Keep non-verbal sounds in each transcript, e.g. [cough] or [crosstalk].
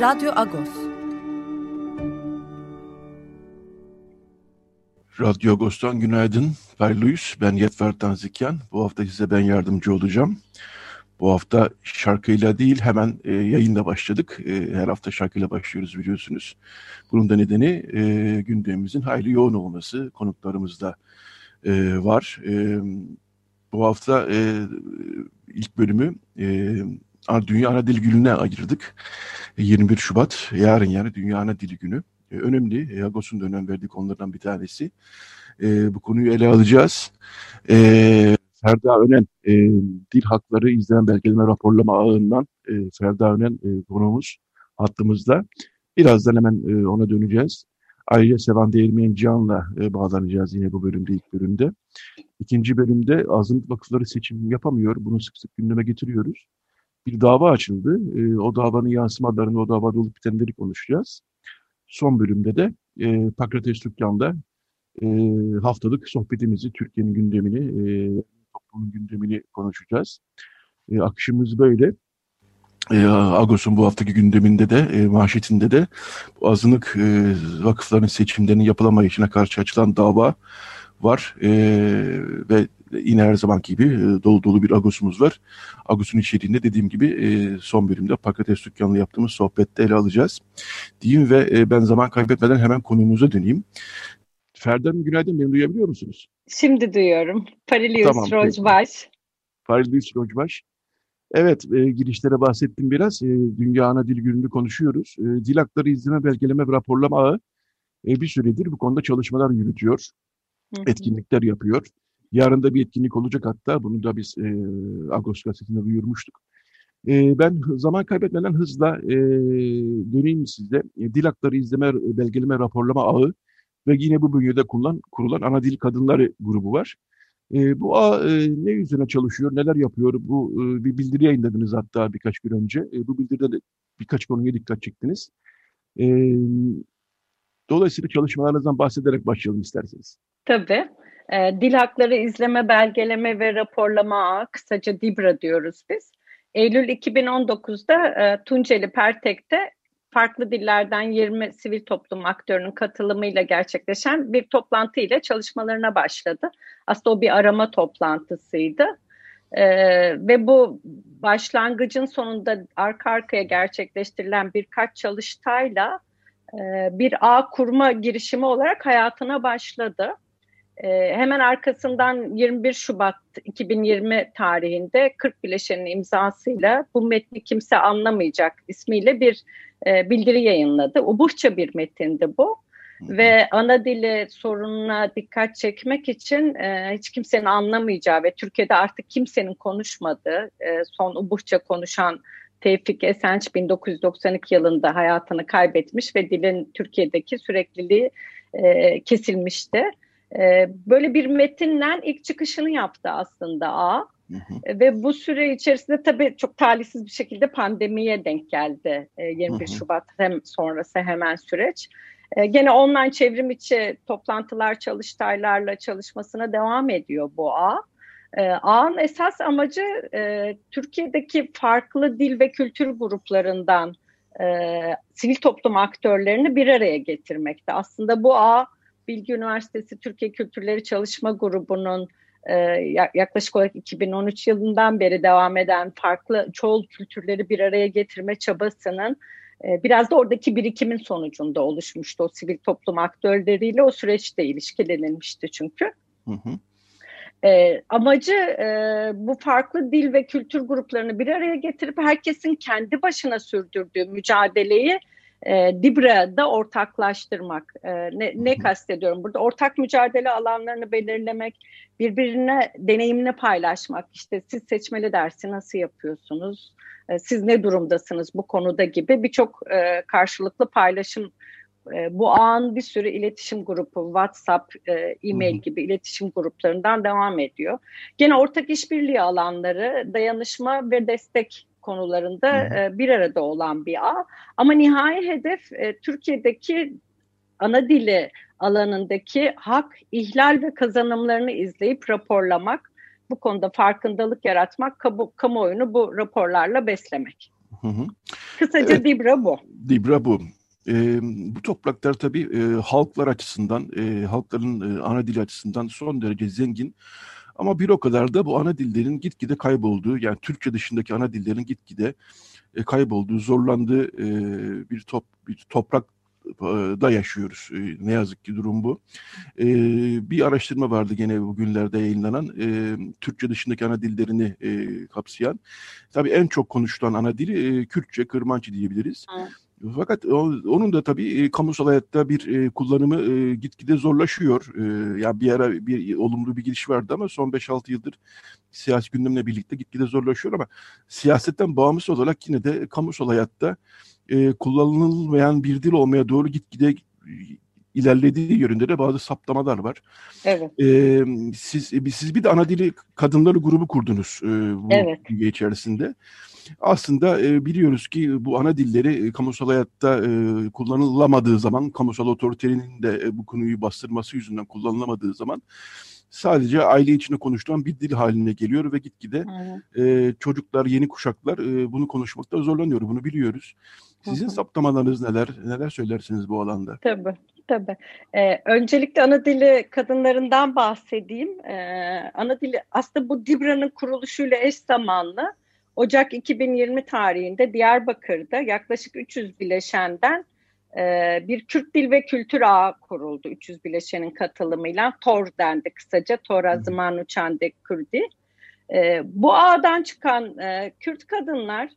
Radyo Agos. Radyo Agos'tan günaydın. Ben Luis, ben Yetver Tanzikyan. Bu hafta size ben yardımcı olacağım. Bu hafta şarkıyla değil hemen e, yayınla başladık. E, her hafta şarkıyla başlıyoruz biliyorsunuz. Bunun da nedeni e, gündemimizin hayli yoğun olması. Konuklarımız da e, var. E, bu hafta e, ilk bölümü e, Dünya Ana Dil Günü'ne ayırdık. 21 Şubat yarın yani Dünya Ana Dili Günü. E, önemli. Agos'un da önem verdiği konulardan bir tanesi. E, bu konuyu ele alacağız. E, Ferda Önen, e, Dil Hakları İzleme Belgeleme Raporlama Ağı'ndan e, Ferda Önen e, konuğumuz hattımızda. Birazdan hemen e, ona döneceğiz. Ayrıca Sevan Değirmeyen Can'la e, bağlanacağız yine bu bölümde, ilk bölümde. İkinci bölümde azınlık vakıfları seçim yapamıyor. Bunu sık sık gündeme getiriyoruz bir dava açıldı. E, o davanın yansımalarını, o davada olup bitenleri konuşacağız. Son bölümde de e, Pakrates Dükkan'da e, haftalık sohbetimizi, Türkiye'nin gündemini, e, toplumun gündemini konuşacağız. E, akışımız böyle. E, Agos'un bu haftaki gündeminde de, e, manşetinde de bu azınlık e, vakıfların seçimlerinin yapılamayışına karşı açılan dava var. E, ve yine her zaman gibi e, dolu dolu bir Agos'umuz var. Agos'un içeriğinde dediğim gibi e, son bölümde Pakates Dükkanı'nda yaptığımız sohbette ele alacağız. Diyeyim ve e, ben zaman kaybetmeden hemen konumuza döneyim. Ferdan günaydın, beni duyabiliyor musunuz? Şimdi duyuyorum. Parilius tamam, Rojbaş. Parilius Rojbaş. Evet, e, girişlere bahsettim biraz. E, Dünya Ana Dil Günü'nü konuşuyoruz. E, dil hakları izleme, belgeleme ve raporlama ağı e, bir süredir bu konuda çalışmalar yürütüyor. Hı hı. Etkinlikler yapıyor. Yarın da bir etkinlik olacak hatta. Bunu da biz e, Agos gazetesinde duyurmuştuk. E, ben zaman kaybetmeden hızla e, döneyim size. E, dil hakları izleme, belgeleme, raporlama ağı ve yine bu bünyede kurulan, kurulan ana dil kadınları grubu var. E, bu ağ e, ne üzerine çalışıyor, neler yapıyor? Bu e, bir bildiri yayınladınız hatta birkaç gün önce. E, bu bildiride de birkaç konuya dikkat çektiniz. E, dolayısıyla çalışmalarınızdan bahsederek başlayalım isterseniz. Tabii. E, dil hakları izleme, belgeleme ve raporlama ağı, kısaca DİBRA diyoruz biz. Eylül 2019'da e, Tunceli Pertek'te farklı dillerden 20 sivil toplum aktörünün katılımıyla gerçekleşen bir toplantı ile çalışmalarına başladı. Aslında o bir arama toplantısıydı. Ee, ve bu başlangıcın sonunda arka arkaya gerçekleştirilen birkaç çalıştayla e, bir ağ kurma girişimi olarak hayatına başladı. E, hemen arkasından 21 Şubat 2020 tarihinde 40 bileşenin imzasıyla bu metni kimse anlamayacak ismiyle bir e, bildiri yayınladı. Ubuhça bir metindi bu. Ve ana dili sorununa dikkat çekmek için e, hiç kimsenin anlamayacağı ve Türkiye'de artık kimsenin konuşmadığı, e, son Ubuhça konuşan Tevfik Esenç 1992 yılında hayatını kaybetmiş ve dilin Türkiye'deki sürekliliği e, kesilmişti. Ee, böyle bir metinden ilk çıkışını yaptı aslında A. Hı hı. Ve bu süre içerisinde tabii çok talihsiz bir şekilde pandemiye denk geldi 21 hı hı. Şubat hem sonrası hemen süreç. Ee, gene online çevrim içi toplantılar, çalıştaylarla çalışmasına devam ediyor bu ağ. Ee, ağın esas amacı e, Türkiye'deki farklı dil ve kültür gruplarından e, sivil toplum aktörlerini bir araya getirmekte. Aslında bu ağ Bilgi Üniversitesi Türkiye Kültürleri Çalışma Grubu'nun e, yaklaşık olarak 2013 yılından beri devam eden farklı çoğul kültürleri bir araya getirme çabasının e, biraz da oradaki birikimin sonucunda oluşmuştu. O sivil toplum aktörleriyle o süreçte ilişkilenilmişti çünkü. Hı hı. E, amacı e, bu farklı dil ve kültür gruplarını bir araya getirip herkesin kendi başına sürdürdüğü mücadeleyi e, DİBRA'da ortaklaştırmak. E, ne, ne kastediyorum burada? Ortak mücadele alanlarını belirlemek, birbirine deneyimini paylaşmak. İşte siz seçmeli dersi nasıl yapıyorsunuz? E, siz ne durumdasınız bu konuda gibi birçok e, karşılıklı paylaşım e, bu ağın bir sürü iletişim grubu, WhatsApp, e, e-mail gibi iletişim gruplarından devam ediyor. Gene ortak işbirliği alanları, dayanışma ve destek konularında e, bir arada olan bir ağ. Ama nihai hedef e, Türkiye'deki ana dili alanındaki hak, ihlal ve kazanımlarını izleyip raporlamak, bu konuda farkındalık yaratmak, kamu, kamuoyunu bu raporlarla beslemek. Hı hı. Kısaca evet, Dibra bu. Dibra bu. E, bu topraklar tabii e, halklar açısından, e, halkların e, ana dili açısından son derece zengin. Ama bir o kadar da bu ana dillerin gitgide kaybolduğu, yani Türkçe dışındaki ana dillerin gitgide e, kaybolduğu, zorlandığı e, bir top bir toprak da yaşıyoruz. Ne yazık ki durum bu. Bir araştırma vardı gene bugünlerde yayınlanan Türkçe dışındaki ana dillerini kapsayan. Tabii en çok konuşulan ana dili Kürtçe, Kırmançı diyebiliriz. Evet. Fakat onun da tabii kamusal hayatta bir kullanımı gitgide zorlaşıyor. Yani bir ara bir olumlu bir giriş vardı ama son 5-6 yıldır siyasi gündemle birlikte gitgide zorlaşıyor ama siyasetten bağımsız olarak yine de kamusal hayatta kullanılmayan bir dil olmaya doğru gitgide ilerlediği yönünde de bazı saptamalar var. Evet. Ee, siz siz bir de ana dili kadınları grubu kurdunuz e, bu evet. içerisinde. Aslında e, biliyoruz ki bu ana dilleri e, kamusal hayatta e, kullanılamadığı zaman, kamusal otoritenin de e, bu konuyu bastırması yüzünden kullanılamadığı zaman sadece aile içinde konuşulan bir dil haline geliyor ve gitgide e, çocuklar, yeni kuşaklar e, bunu konuşmakta zorlanıyor. Bunu biliyoruz. Sizin saptamalarınız neler? Neler söylersiniz bu alanda? Tabii. Tabii. Ee, öncelikle ana dili kadınlarından bahsedeyim. Ee, ana dili aslında bu DİBRA'nın kuruluşuyla eş zamanlı Ocak 2020 tarihinde Diyarbakır'da yaklaşık 300 bileşenden e, bir Kürt Dil ve Kültür Ağı kuruldu 300 bileşenin katılımıyla. TOR dendi kısaca, Tora Zaman Uçandek Kürdi. E, bu ağdan çıkan e, Kürt kadınlar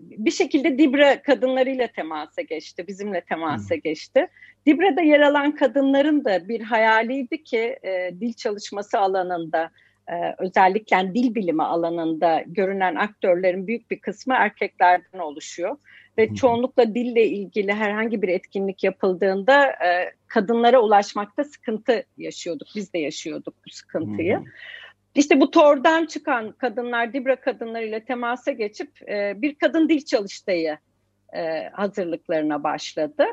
bir şekilde Dibra kadınlarıyla temasa geçti, bizimle temasa geçti. Dibra'da yer alan kadınların da bir hayaliydi ki dil çalışması alanında e, özellikle dil bilimi alanında görünen aktörlerin büyük bir kısmı erkeklerden oluşuyor. Ve çoğunlukla dille ilgili herhangi bir etkinlik yapıldığında e, kadınlara ulaşmakta sıkıntı yaşıyorduk. Biz de yaşıyorduk bu sıkıntıyı. İşte bu tordan çıkan kadınlar, Dibra kadınlarıyla temasa geçip e, bir kadın dil çalıştayı e, hazırlıklarına başladı.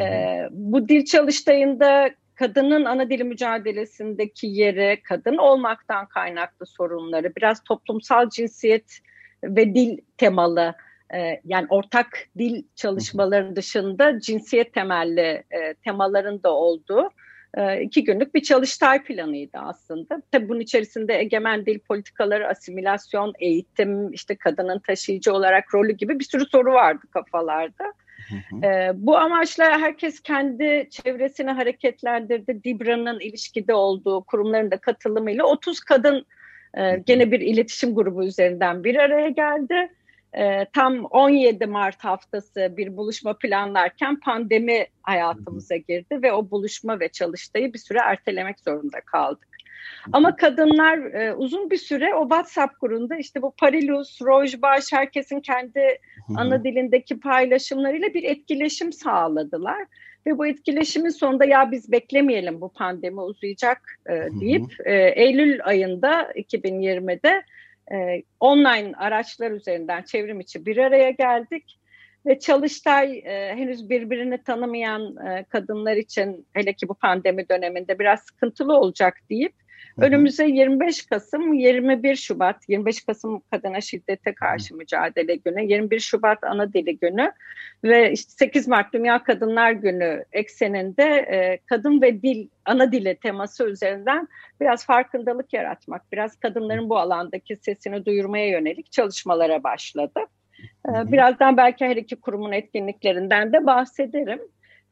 E, bu dil çalıştayında kadının ana dili mücadelesindeki yeri, kadın olmaktan kaynaklı sorunları, biraz toplumsal cinsiyet ve dil temalı e, yani ortak dil çalışmaları dışında cinsiyet temelli e, temaların da olduğu e, iki günlük bir çalıştay planıydı aslında. Tabii bunun içerisinde egemen dil politikaları, asimilasyon, eğitim, işte kadının taşıyıcı olarak rolü gibi bir sürü soru vardı kafalarda. E, bu amaçla herkes kendi çevresini hareketlendirdi. Dibra'nın ilişkide olduğu kurumların da katılımıyla 30 kadın e, gene bir iletişim grubu üzerinden bir araya geldi. E, tam 17 Mart haftası bir buluşma planlarken pandemi hayatımıza girdi ve o buluşma ve çalıştayı bir süre ertelemek zorunda kaldık. Ama kadınlar e, uzun bir süre o WhatsApp grubunda işte bu Parilus, Rojbaş herkesin kendi ana dilindeki paylaşımlarıyla bir etkileşim sağladılar. Ve bu etkileşimin sonunda ya biz beklemeyelim bu pandemi uzayacak e, deyip e, Eylül ayında 2020'de e, online araçlar üzerinden çevrim içi bir araya geldik. Ve Çalıştay e, henüz birbirini tanımayan e, kadınlar için hele ki bu pandemi döneminde biraz sıkıntılı olacak deyip Önümüze 25 Kasım, 21 Şubat, 25 Kasım Kadına Şiddete Karşı Mücadele Günü, 21 Şubat Ana Dili Günü. Ve işte 8 Mart Dünya Kadınlar Günü ekseninde e, kadın ve dil, ana dili teması üzerinden biraz farkındalık yaratmak, biraz kadınların bu alandaki sesini duyurmaya yönelik çalışmalara başladı. E, birazdan belki her iki kurumun etkinliklerinden de bahsederim.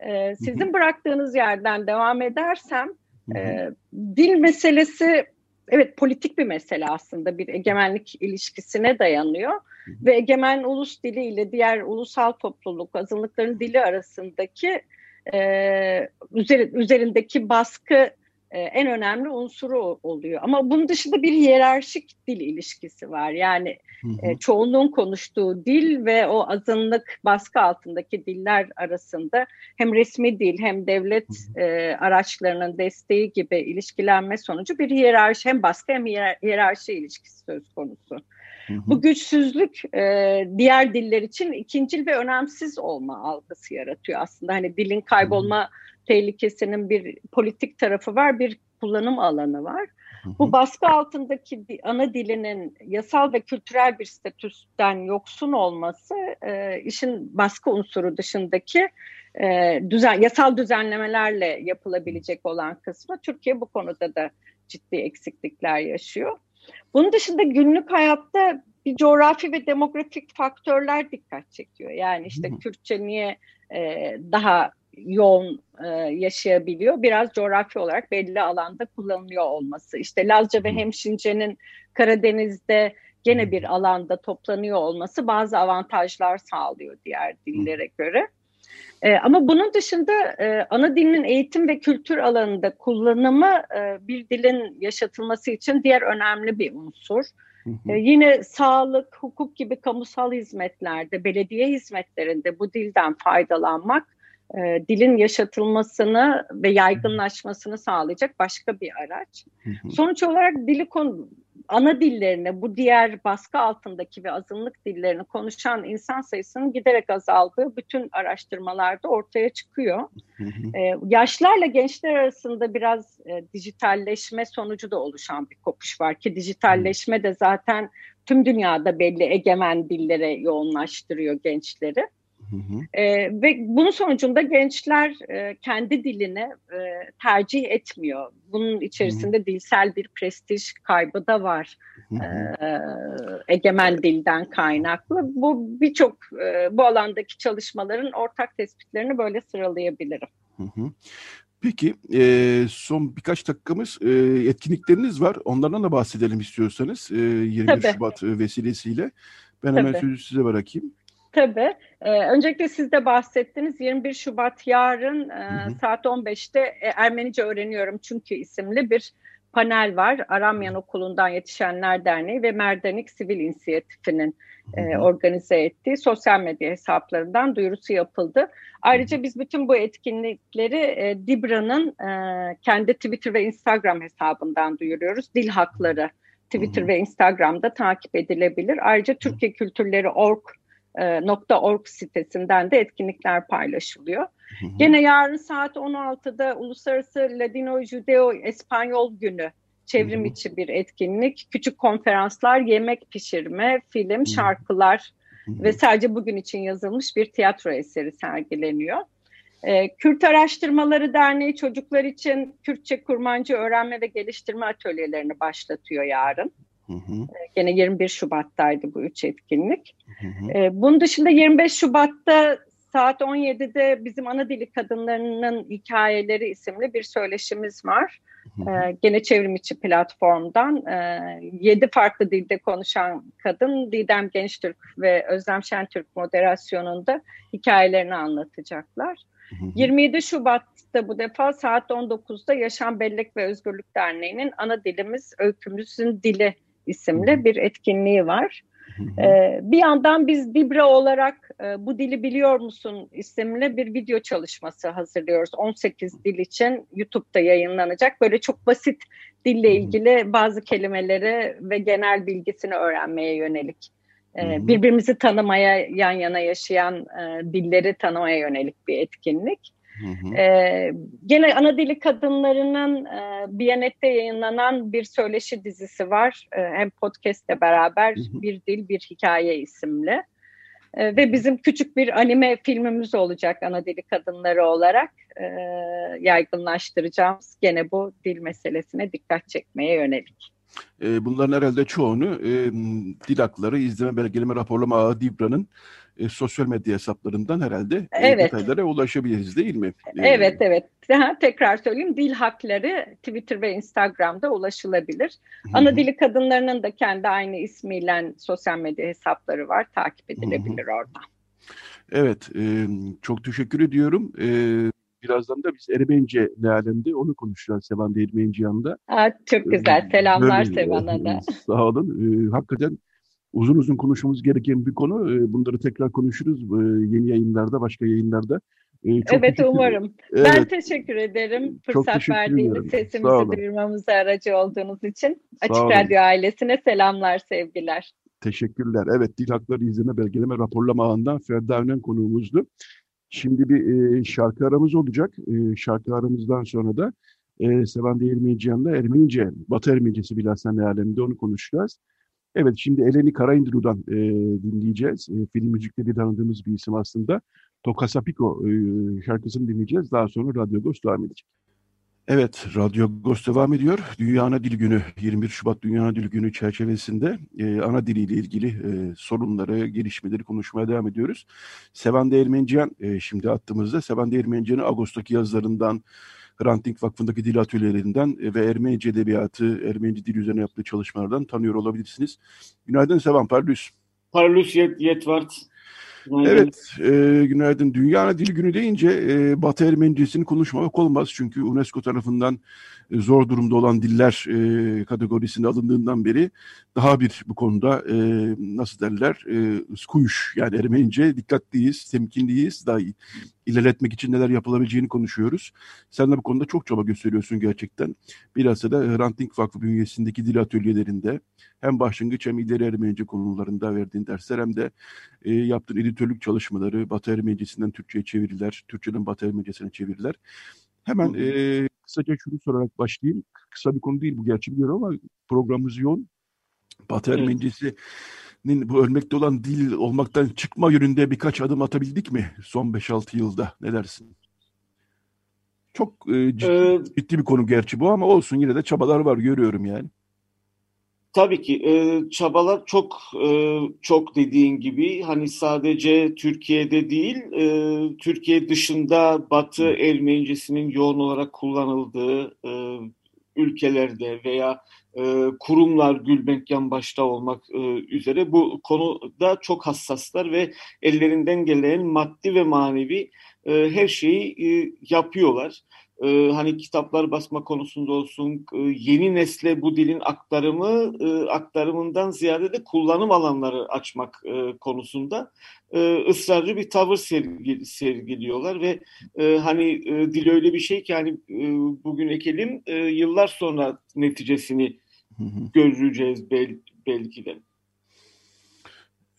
E, sizin bıraktığınız yerden devam edersem, e, dil meselesi evet politik bir mesele aslında. Bir egemenlik ilişkisine dayanıyor. Ve egemen ulus dili ile diğer ulusal topluluk azınlıkların dili arasındaki e, üzerindeki baskı e, en önemli unsuru oluyor. Ama bunun dışında bir hiyerarşik dil ilişkisi var. Yani hı hı. E, çoğunluğun konuştuğu dil ve o azınlık baskı altındaki diller arasında hem resmi dil hem devlet e, araçlarının desteği gibi ilişkilenme sonucu bir hiyerarşi hem baskı hem hiyerarşi ilişkisi söz konusu. Hı hı. Bu güçsüzlük e, diğer diller için ikincil ve önemsiz olma algısı yaratıyor aslında. Hani dilin kaybolma hı tehlikesinin bir politik tarafı var, bir kullanım alanı var. Bu baskı altındaki ana dilinin yasal ve kültürel bir statüsten yoksun olması e, işin baskı unsuru dışındaki e, düzen, yasal düzenlemelerle yapılabilecek olan kısmı Türkiye bu konuda da ciddi eksiklikler yaşıyor. Bunun dışında günlük hayatta bir coğrafi ve demografik faktörler dikkat çekiyor. Yani işte Kürtçe niye e, daha yoğun e, yaşayabiliyor. Biraz coğrafi olarak belli alanda kullanılıyor olması. İşte Lazca ve Hemşince'nin Karadeniz'de gene bir alanda toplanıyor olması bazı avantajlar sağlıyor diğer dillere göre. E, ama bunun dışında e, ana dilin eğitim ve kültür alanında kullanımı e, bir dilin yaşatılması için diğer önemli bir unsur. E, yine sağlık, hukuk gibi kamusal hizmetlerde, belediye hizmetlerinde bu dilden faydalanmak e, dilin yaşatılmasını ve yaygınlaşmasını sağlayacak başka bir araç. Sonuç olarak dili konu ana dillerini, bu diğer baskı altındaki ve azınlık dillerini konuşan insan sayısının giderek azaldığı bütün araştırmalarda ortaya çıkıyor. Ee, yaşlarla gençler arasında biraz e, dijitalleşme sonucu da oluşan bir kopuş var ki dijitalleşme de zaten tüm dünyada belli egemen dillere yoğunlaştırıyor gençleri. Hı hı. E, ve bunun sonucunda gençler e, kendi dilini e, tercih etmiyor. Bunun içerisinde hı hı. dilsel bir prestij kaybı da var. Hı hı. E, egemen dilden kaynaklı. Bu birçok e, bu alandaki çalışmaların ortak tespitlerini böyle sıralayabilirim. Hı hı. Peki e, son birkaç dakikamız e, etkinlikleriniz var. Onlardan da bahsedelim istiyorsanız e, 21 Tabii. Şubat vesilesiyle. Ben Tabii. hemen sözü size bırakayım. Tabii. Ee, öncelikle siz de bahsettiniz. 21 Şubat yarın e, hı hı. saat 15'te e, Ermenice Öğreniyorum Çünkü isimli bir panel var. Aramyan Okulu'ndan Yetişenler Derneği ve Merdanik Sivil İnisiyatifi'nin e, organize ettiği sosyal medya hesaplarından duyurusu yapıldı. Ayrıca biz bütün bu etkinlikleri e, Dibra'nın e, kendi Twitter ve Instagram hesabından duyuruyoruz. Dil Hakları Twitter ve Instagram'da takip edilebilir. Ayrıca Türkiye Kültürleri Org .org sitesinden de etkinlikler paylaşılıyor. Hı hı. Gene yarın saat 16'da Uluslararası Ladino Judeo Espanyol Günü çevrim içi bir etkinlik. Küçük konferanslar, yemek pişirme, film, şarkılar ve sadece bugün için yazılmış bir tiyatro eseri sergileniyor. E, Kürt Araştırmaları Derneği çocuklar için Kürtçe kurmancı öğrenme ve geliştirme atölyelerini başlatıyor yarın. Hı hı. Gene 21 Şubat'taydı bu üç etkinlik. Hı hı. Ee, bunun dışında 25 Şubat'ta saat 17'de bizim ana dili kadınlarının hikayeleri isimli bir söyleşimiz var. Ee, gene çevrim içi platformdan e, 7 farklı dilde konuşan kadın Didem Gençtürk ve Özlem Şentürk moderasyonunda hikayelerini anlatacaklar. Hı hı. 27 Şubat'ta bu defa saat 19'da Yaşam Bellek ve Özgürlük Derneği'nin ana dilimiz öykümüzün dili isimli bir etkinliği var. Ee, bir yandan biz Dibra olarak e, bu dili biliyor musun isimli bir video çalışması hazırlıyoruz. 18 dil için YouTube'da yayınlanacak. Böyle çok basit dille ilgili bazı kelimeleri ve genel bilgisini öğrenmeye yönelik. E, birbirimizi tanımaya, yan yana yaşayan e, dilleri tanımaya yönelik bir etkinlik. Hı Ee, gene ana dili kadınlarının e, Biyanet'te yayınlanan bir söyleşi dizisi var. E, hem podcast'le beraber hı hı. Bir Dil Bir Hikaye isimli. E, ve bizim küçük bir anime filmimiz olacak ana dili kadınları olarak e, yaygınlaştıracağımız gene bu dil meselesine dikkat çekmeye yönelik. E, bunların herhalde çoğunu e, dil hakları izleme belgeleme raporlama ağı DİBRA'nın e, sosyal medya hesaplarından herhalde e, evet. detaylara ulaşabiliriz değil mi? Evet evet. Daha tekrar söyleyeyim dil hakları Twitter ve Instagram'da ulaşılabilir. Hı-hı. Ana dili kadınlarının da kendi aynı ismiyle sosyal medya hesapları var. Takip edilebilir Hı-hı. orada. Evet, e, çok teşekkür ediyorum. E, birazdan da biz Ermenice ne alemde onu konuşacağız Sevan Ermenici yanında. Aa, çok güzel, selamlar Sevan'a da. [laughs] Sağ olun. E, hakikaten uzun uzun konuşmamız gereken bir konu. E, bunları tekrar konuşuruz e, yeni yayınlarda, başka yayınlarda. E, çok evet umarım. Evet. Ben teşekkür ederim fırsat verdiğiniz sesimizi duyurmamıza aracı olduğunuz için. Açık Radyo ailesine selamlar, sevgiler. Teşekkürler. Evet, Dil Hakları İzleme Belgeleme Raporlama Ağı'ndan Ferda Önen konuğumuzdu. Şimdi bir e, şarkı aramız olacak. E, şarkı aramızdan sonra da e, Sevan Değirmenciyan'da Ermenice, Batı Ermenicesi bilhassa ne alemde onu konuşacağız. Evet, şimdi Eleni Karaindru'dan e, dinleyeceğiz. E, film müzikleri tanıdığımız bir isim aslında. Tokasapiko e, şarkısını dinleyeceğiz. Daha sonra Radyo Ghost devam edecek. Evet, Radyo Ghost devam ediyor. Dünya Ana Dil Günü, 21 Şubat Dünya Ana Dil Günü çerçevesinde e, ana diliyle ilgili e, sorunları, gelişmeleri konuşmaya devam ediyoruz. Sevan Değirmenciyan, e, şimdi attığımızda Sevan Değirmenciyan'ı Ağustos'taki yazılarından, Hrant Dink Vakfı'ndaki dil atölyelerinden e, ve Ermenice edebiyatı, Ermenice dil üzerine yaptığı çalışmalardan tanıyor olabilirsiniz. Günaydın Sevan Parlus. Parlus Yet Yetvart. Evet, e, günaydın. Dünya Dil Günü deyince e, Batı Ermenicesini konuşmamak olmaz. Çünkü UNESCO tarafından zor durumda olan diller e, kategorisine alındığından beri daha bir bu konuda e, nasıl derler e, skuyuş yani Ermenice dikkatliyiz, temkinliyiz, daha iyi ilerletmek için neler yapılabileceğini konuşuyoruz. Sen de bu konuda çok çaba gösteriyorsun gerçekten. Bilhassa da Hrant Dink Vakfı bünyesindeki dil atölyelerinde hem başlangıç hem ileri Ermenice konularında verdiğin dersler hem de e, yaptığın editörlük çalışmaları, Batı Ermenicesinden Türkçe'ye çeviriler, Türkçeden Batı Ermenicesine çeviriler. Hemen e, kısaca şunu sorarak başlayayım. Kısa bir konu değil bu gerçi biliyorum ama programımız yoğun. Batı. Ermenicesi'nin bu ölmekte olan dil olmaktan çıkma yönünde birkaç adım atabildik mi son 5-6 yılda? Ne dersin? Çok e, ciddi, ee, ciddi bir konu gerçi bu ama olsun yine de çabalar var görüyorum yani. Tabii ki e, çabalar çok e, çok dediğin gibi. Hani sadece Türkiye'de değil e, Türkiye dışında Batı Ermenicesinin yoğun olarak kullanıldığı e, ülkelerde veya e, kurumlar Gülbenkian başta olmak e, üzere bu konuda çok hassaslar ve ellerinden gelen maddi ve manevi e, her şeyi e, yapıyorlar e, hani kitaplar basma konusunda olsun e, yeni nesle bu dilin aktarımı e, aktarımından ziyade de kullanım alanları açmak e, konusunda e, ısrarcı bir tavır sergi, sergiliyorlar ve e, hani e, dil öyle bir şey ki hani e, bugün ekelim e, yıllar sonra neticesini göreceğiz bel, belki de.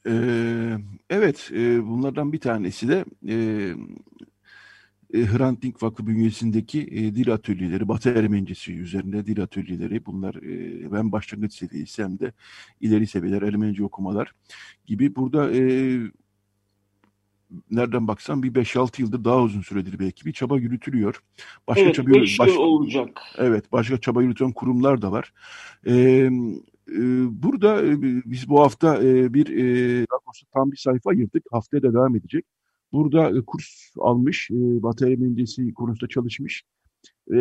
Ee, evet, e, bunlardan bir tanesi de e, e, Hrant Dink Vakfı bünyesindeki e, dil atölyeleri, Batı Ermenicesi üzerinde dil atölyeleri bunlar e, hem başlangıç seviyesi hem de ileri seviyeler, Ermenice okumalar gibi burada e, nereden baksan bir 5-6 yıldır daha uzun süredir belki bir çaba yürütülüyor. Başka evet, çaba, 5 baş, olacak. Evet, başka çaba yürüten kurumlar da var. Ee, e, burada e, biz bu hafta e, bir e, tam bir sayfa ayırdık. Haftaya da devam edecek. Burada e, kurs almış, e, Batı Ermenicesi konusunda çalışmış. E,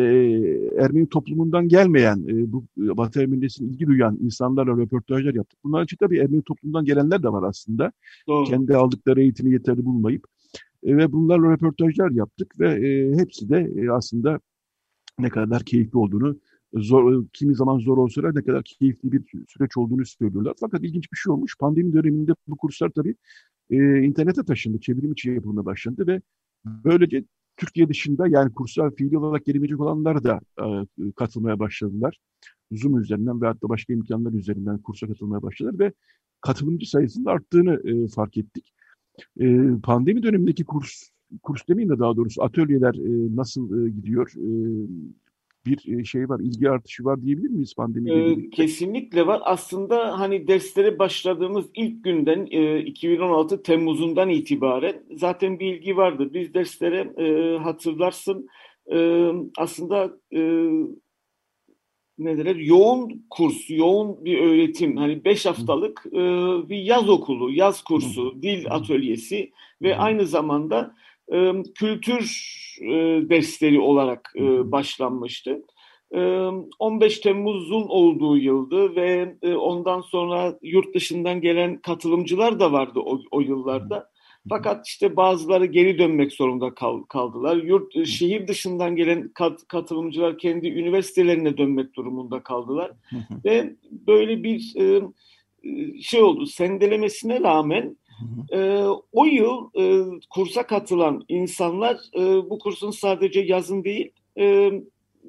Ermeni toplumundan gelmeyen, bu Batı Ermenicesi'ne ilgi duyan insanlarla röportajlar yaptık. Bunların için tabii Ermeni toplumdan gelenler de var aslında. Doğru. Kendi aldıkları eğitimi yeterli bulmayıp. Ve bunlarla röportajlar yaptık ve hepsi de aslında ne kadar keyifli olduğunu, zor, kimi zaman zor olsa da ne kadar keyifli bir süreç olduğunu söylüyorlar. Fakat ilginç bir şey olmuş. Pandemi döneminde bu kurslar tabii e, internete taşındı, çevrim içi yapılmaya başlandı ve böylece Türkiye dışında yani kurslar fiili olarak gelemeyecek olanlar da e, katılmaya başladılar. Zoom üzerinden ve hatta başka imkanlar üzerinden kursa katılmaya başladılar ve katılımcı sayısının arttığını e, fark ettik. E, pandemi dönemindeki kurs, kurs demeyeyim de daha doğrusu atölyeler e, nasıl e, gidiyor? E, bir e, şey var, ilgi artışı var diyebilir miyiz pandemiyle ee, Kesinlikle var. Aslında hani derslere başladığımız ilk günden e, 2016 Temmuz'undan itibaren zaten bir ilgi vardı. Biz derslere e, hatırlarsın e, aslında e, ne derler yoğun kurs, yoğun bir öğretim. Hani beş haftalık e, bir yaz okulu, yaz kursu, dil atölyesi ve aynı zamanda e, kültür e, dersleri olarak e, başlanmıştı. 15 Temmuz'un olduğu yıldı ve ondan sonra yurt dışından gelen katılımcılar da vardı o, o yıllarda. Fakat işte bazıları geri dönmek zorunda kal, kaldılar. Yurt şehir dışından gelen kat, katılımcılar kendi üniversitelerine dönmek durumunda kaldılar. ve böyle bir e, şey oldu. Sendelemesine rağmen e, o yıl e, kursa katılan insanlar e, bu kursun sadece yazın değil e,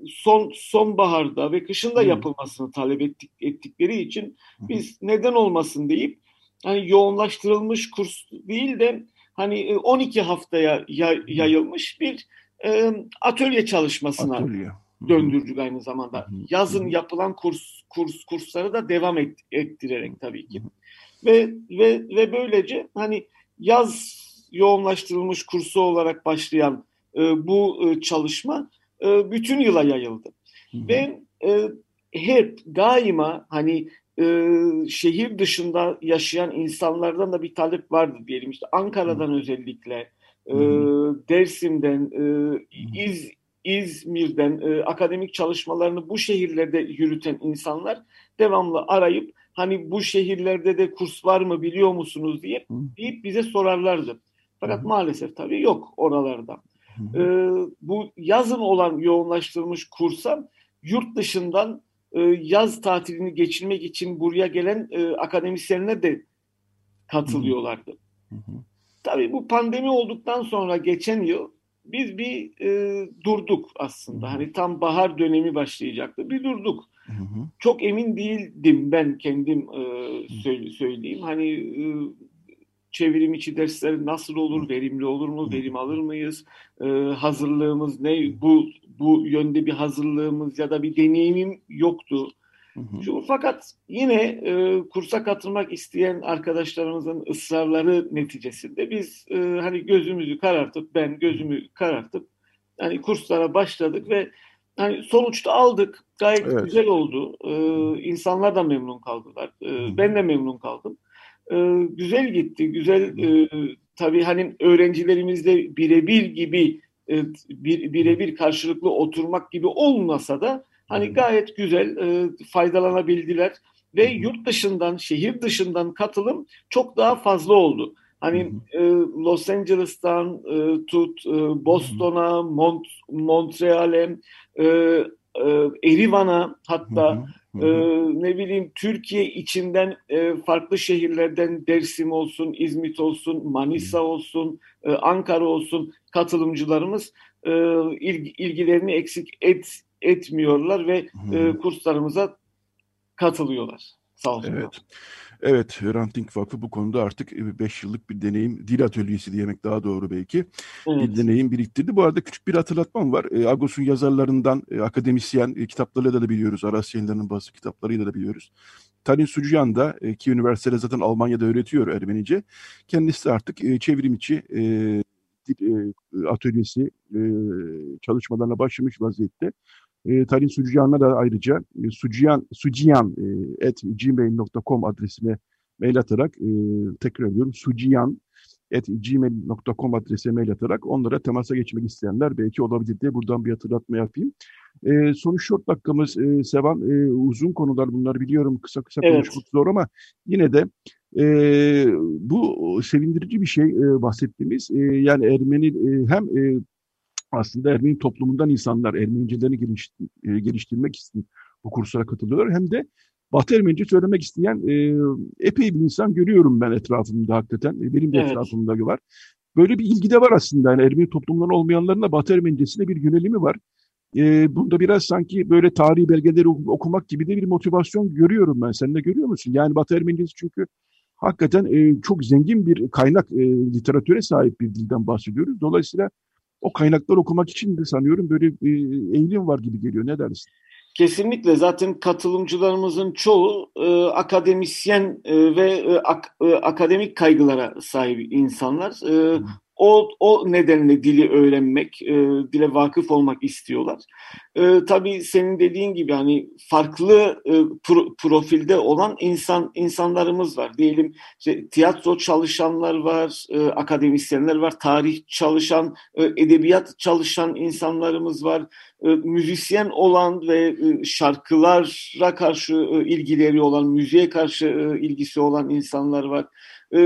son sonbaharda ve kışın da yapılmasını talep ettik, ettikleri için biz neden olmasın deyip hani yoğunlaştırılmış kurs değil de hani 12 e, haftaya yayılmış bir e, atölye çalışmasına atölye. döndürdük aynı zamanda. Yazın yapılan kurs kurs kursları da devam et, ettirerek tabii ki. Ve ve ve böylece hani yaz yoğunlaştırılmış kursu olarak başlayan e, bu e, çalışma e, bütün yıla yayıldı. Hı-hı. Ve e, hep daima hani e, şehir dışında yaşayan insanlardan da bir talep vardı diyelim işte Ankara'dan Hı-hı. özellikle e, Dersim'den e, İz İzmir'den e, akademik çalışmalarını bu şehirlerde yürüten insanlar devamlı arayıp hani bu şehirlerde de kurs var mı biliyor musunuz diye deyip bize sorarlardı. Fakat maalesef tabii yok oralarda. E, bu yazın olan yoğunlaştırılmış kursa yurt dışından e, yaz tatilini geçirmek için buraya gelen e, akademisyenler de katılıyorlardı. Tabii bu pandemi olduktan sonra geçen yıl biz bir e, durduk aslında. Hani tam bahar dönemi başlayacaktı. Bir durduk. Hı hı. Çok emin değildim ben kendim e, söyle, söyleyeyim. Hani e, çevrim içi dersler nasıl olur, verimli olur mu, verim alır mıyız, ee, hazırlığımız ne, bu bu yönde bir hazırlığımız ya da bir deneyimim yoktu. Şu, fakat yine e, kursa katılmak isteyen arkadaşlarımızın ısrarları neticesinde biz e, hani gözümüzü karartıp ben gözümü karartıp hani kurslara başladık ve hani sonuçta aldık gayet evet. güzel oldu. E, insanlar da memnun kaldılar. E, ben de memnun kaldım e, güzel gitti. Güzel e, tabii hani öğrencilerimizle birebir gibi e, bir birebir karşılıklı oturmak gibi olmasa da hani gayet güzel e, faydalanabildiler ve yurt dışından, şehir dışından katılım çok daha fazla oldu. Hani e, Los Angeles'tan e, tut e, Boston'a, Mont Montreal'e, e, e, Erivan'a hatta e, ne bileyim Türkiye içinden e, farklı şehirlerden Dersim olsun, İzmit olsun, Manisa olsun, e, Ankara olsun katılımcılarımız e, ilgi, ilgilerini eksik et, etmiyorlar ve e, kurslarımıza katılıyorlar. Sağ olsun. Evet. Evet, Hrant Dink Vakfı bu konuda artık 5 yıllık bir deneyim, dil atölyesi diyemek daha doğru belki, evet. bir deneyim biriktirdi. Bu arada küçük bir hatırlatmam var. E, Agos'un yazarlarından e, akademisyen e, kitaplarıyla da biliyoruz, Aras yayınlarının bazı kitaplarıyla da biliyoruz. Talin Sucuyan da e, ki üniversitede zaten Almanya'da öğretiyor Ermenice. Kendisi artık e, çevrim içi e, dil e, atölyesi e, çalışmalarına başlamış vaziyette. E, Talin Sucuyan'a da ayrıca e, suciyan, suciyan e, at gmail.com adresine mail atarak e, tekrar ediyorum suciyan at gmail.com adresine mail atarak onlara temasa geçmek isteyenler belki olabilir diye buradan bir hatırlatma yapayım. E, son 4 dakikamız e, Sevan e, uzun konular bunlar biliyorum kısa kısa evet. konuşmak zor ama yine de e, bu sevindirici bir şey e, bahsettiğimiz e, yani Ermeni e, hem e, aslında Ermeni toplumundan insanlar Ermenicelerini geliş, e, geliştirmek için bu kurslara katılıyorlar. Hem de Batı Ermenice söylemek isteyen e, epey bir insan görüyorum ben etrafımda hakikaten. E, benim de evet. etrafımda var. Böyle bir ilgi de var aslında. Yani Ermeni toplumları olmayanların da Batı Ermenicesine bir yönelimi var. E, bunda biraz sanki böyle tarihi belgeleri okumak gibi de bir motivasyon görüyorum ben. Sen de görüyor musun? Yani Batı Ermenicesi çünkü hakikaten e, çok zengin bir kaynak e, literatüre sahip bir dilden bahsediyoruz. Dolayısıyla o kaynakları okumak için de sanıyorum böyle bir eğilim var gibi geliyor. Ne dersin? Kesinlikle zaten katılımcılarımızın çoğu e, akademisyen e, ve e, ak, e, akademik kaygılara sahip insanlar. E, o, o nedenle dili öğrenmek, e, dile vakıf olmak istiyorlar. E, tabii senin dediğin gibi hani farklı e, pro, profilde olan insan insanlarımız var. Diyelim işte, tiyatro çalışanlar var, e, akademisyenler var, tarih çalışan, e, edebiyat çalışan insanlarımız var, e, müzisyen olan ve e, şarkılara karşı e, ilgileri olan, müziğe karşı e, ilgisi olan insanlar var e,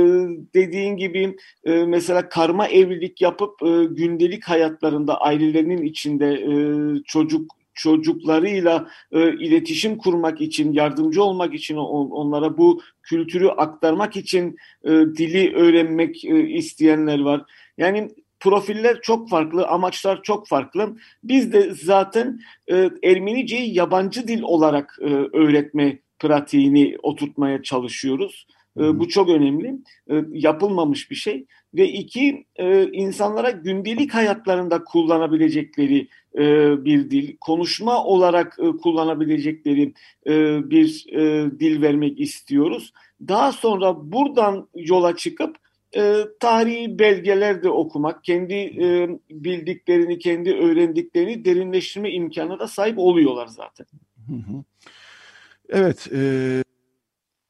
dediğin gibi e, mesela karma evlilik yapıp e, gündelik hayatlarında ailelerinin içinde e, çocuk çocuklarıyla e, iletişim kurmak için, yardımcı olmak için on, onlara bu kültürü aktarmak için e, dili öğrenmek e, isteyenler var. Yani profiller çok farklı, amaçlar çok farklı. Biz de zaten e, Ermeniceyi yabancı dil olarak e, öğretme pratiğini oturtmaya çalışıyoruz. E, bu çok önemli. E, yapılmamış bir şey. Ve iki, e, insanlara gündelik hayatlarında kullanabilecekleri e, bir dil, konuşma olarak e, kullanabilecekleri e, bir e, dil vermek istiyoruz. Daha sonra buradan yola çıkıp e, tarihi belgeler de okumak, kendi e, bildiklerini, kendi öğrendiklerini derinleştirme imkanına da sahip oluyorlar zaten. Evet, e,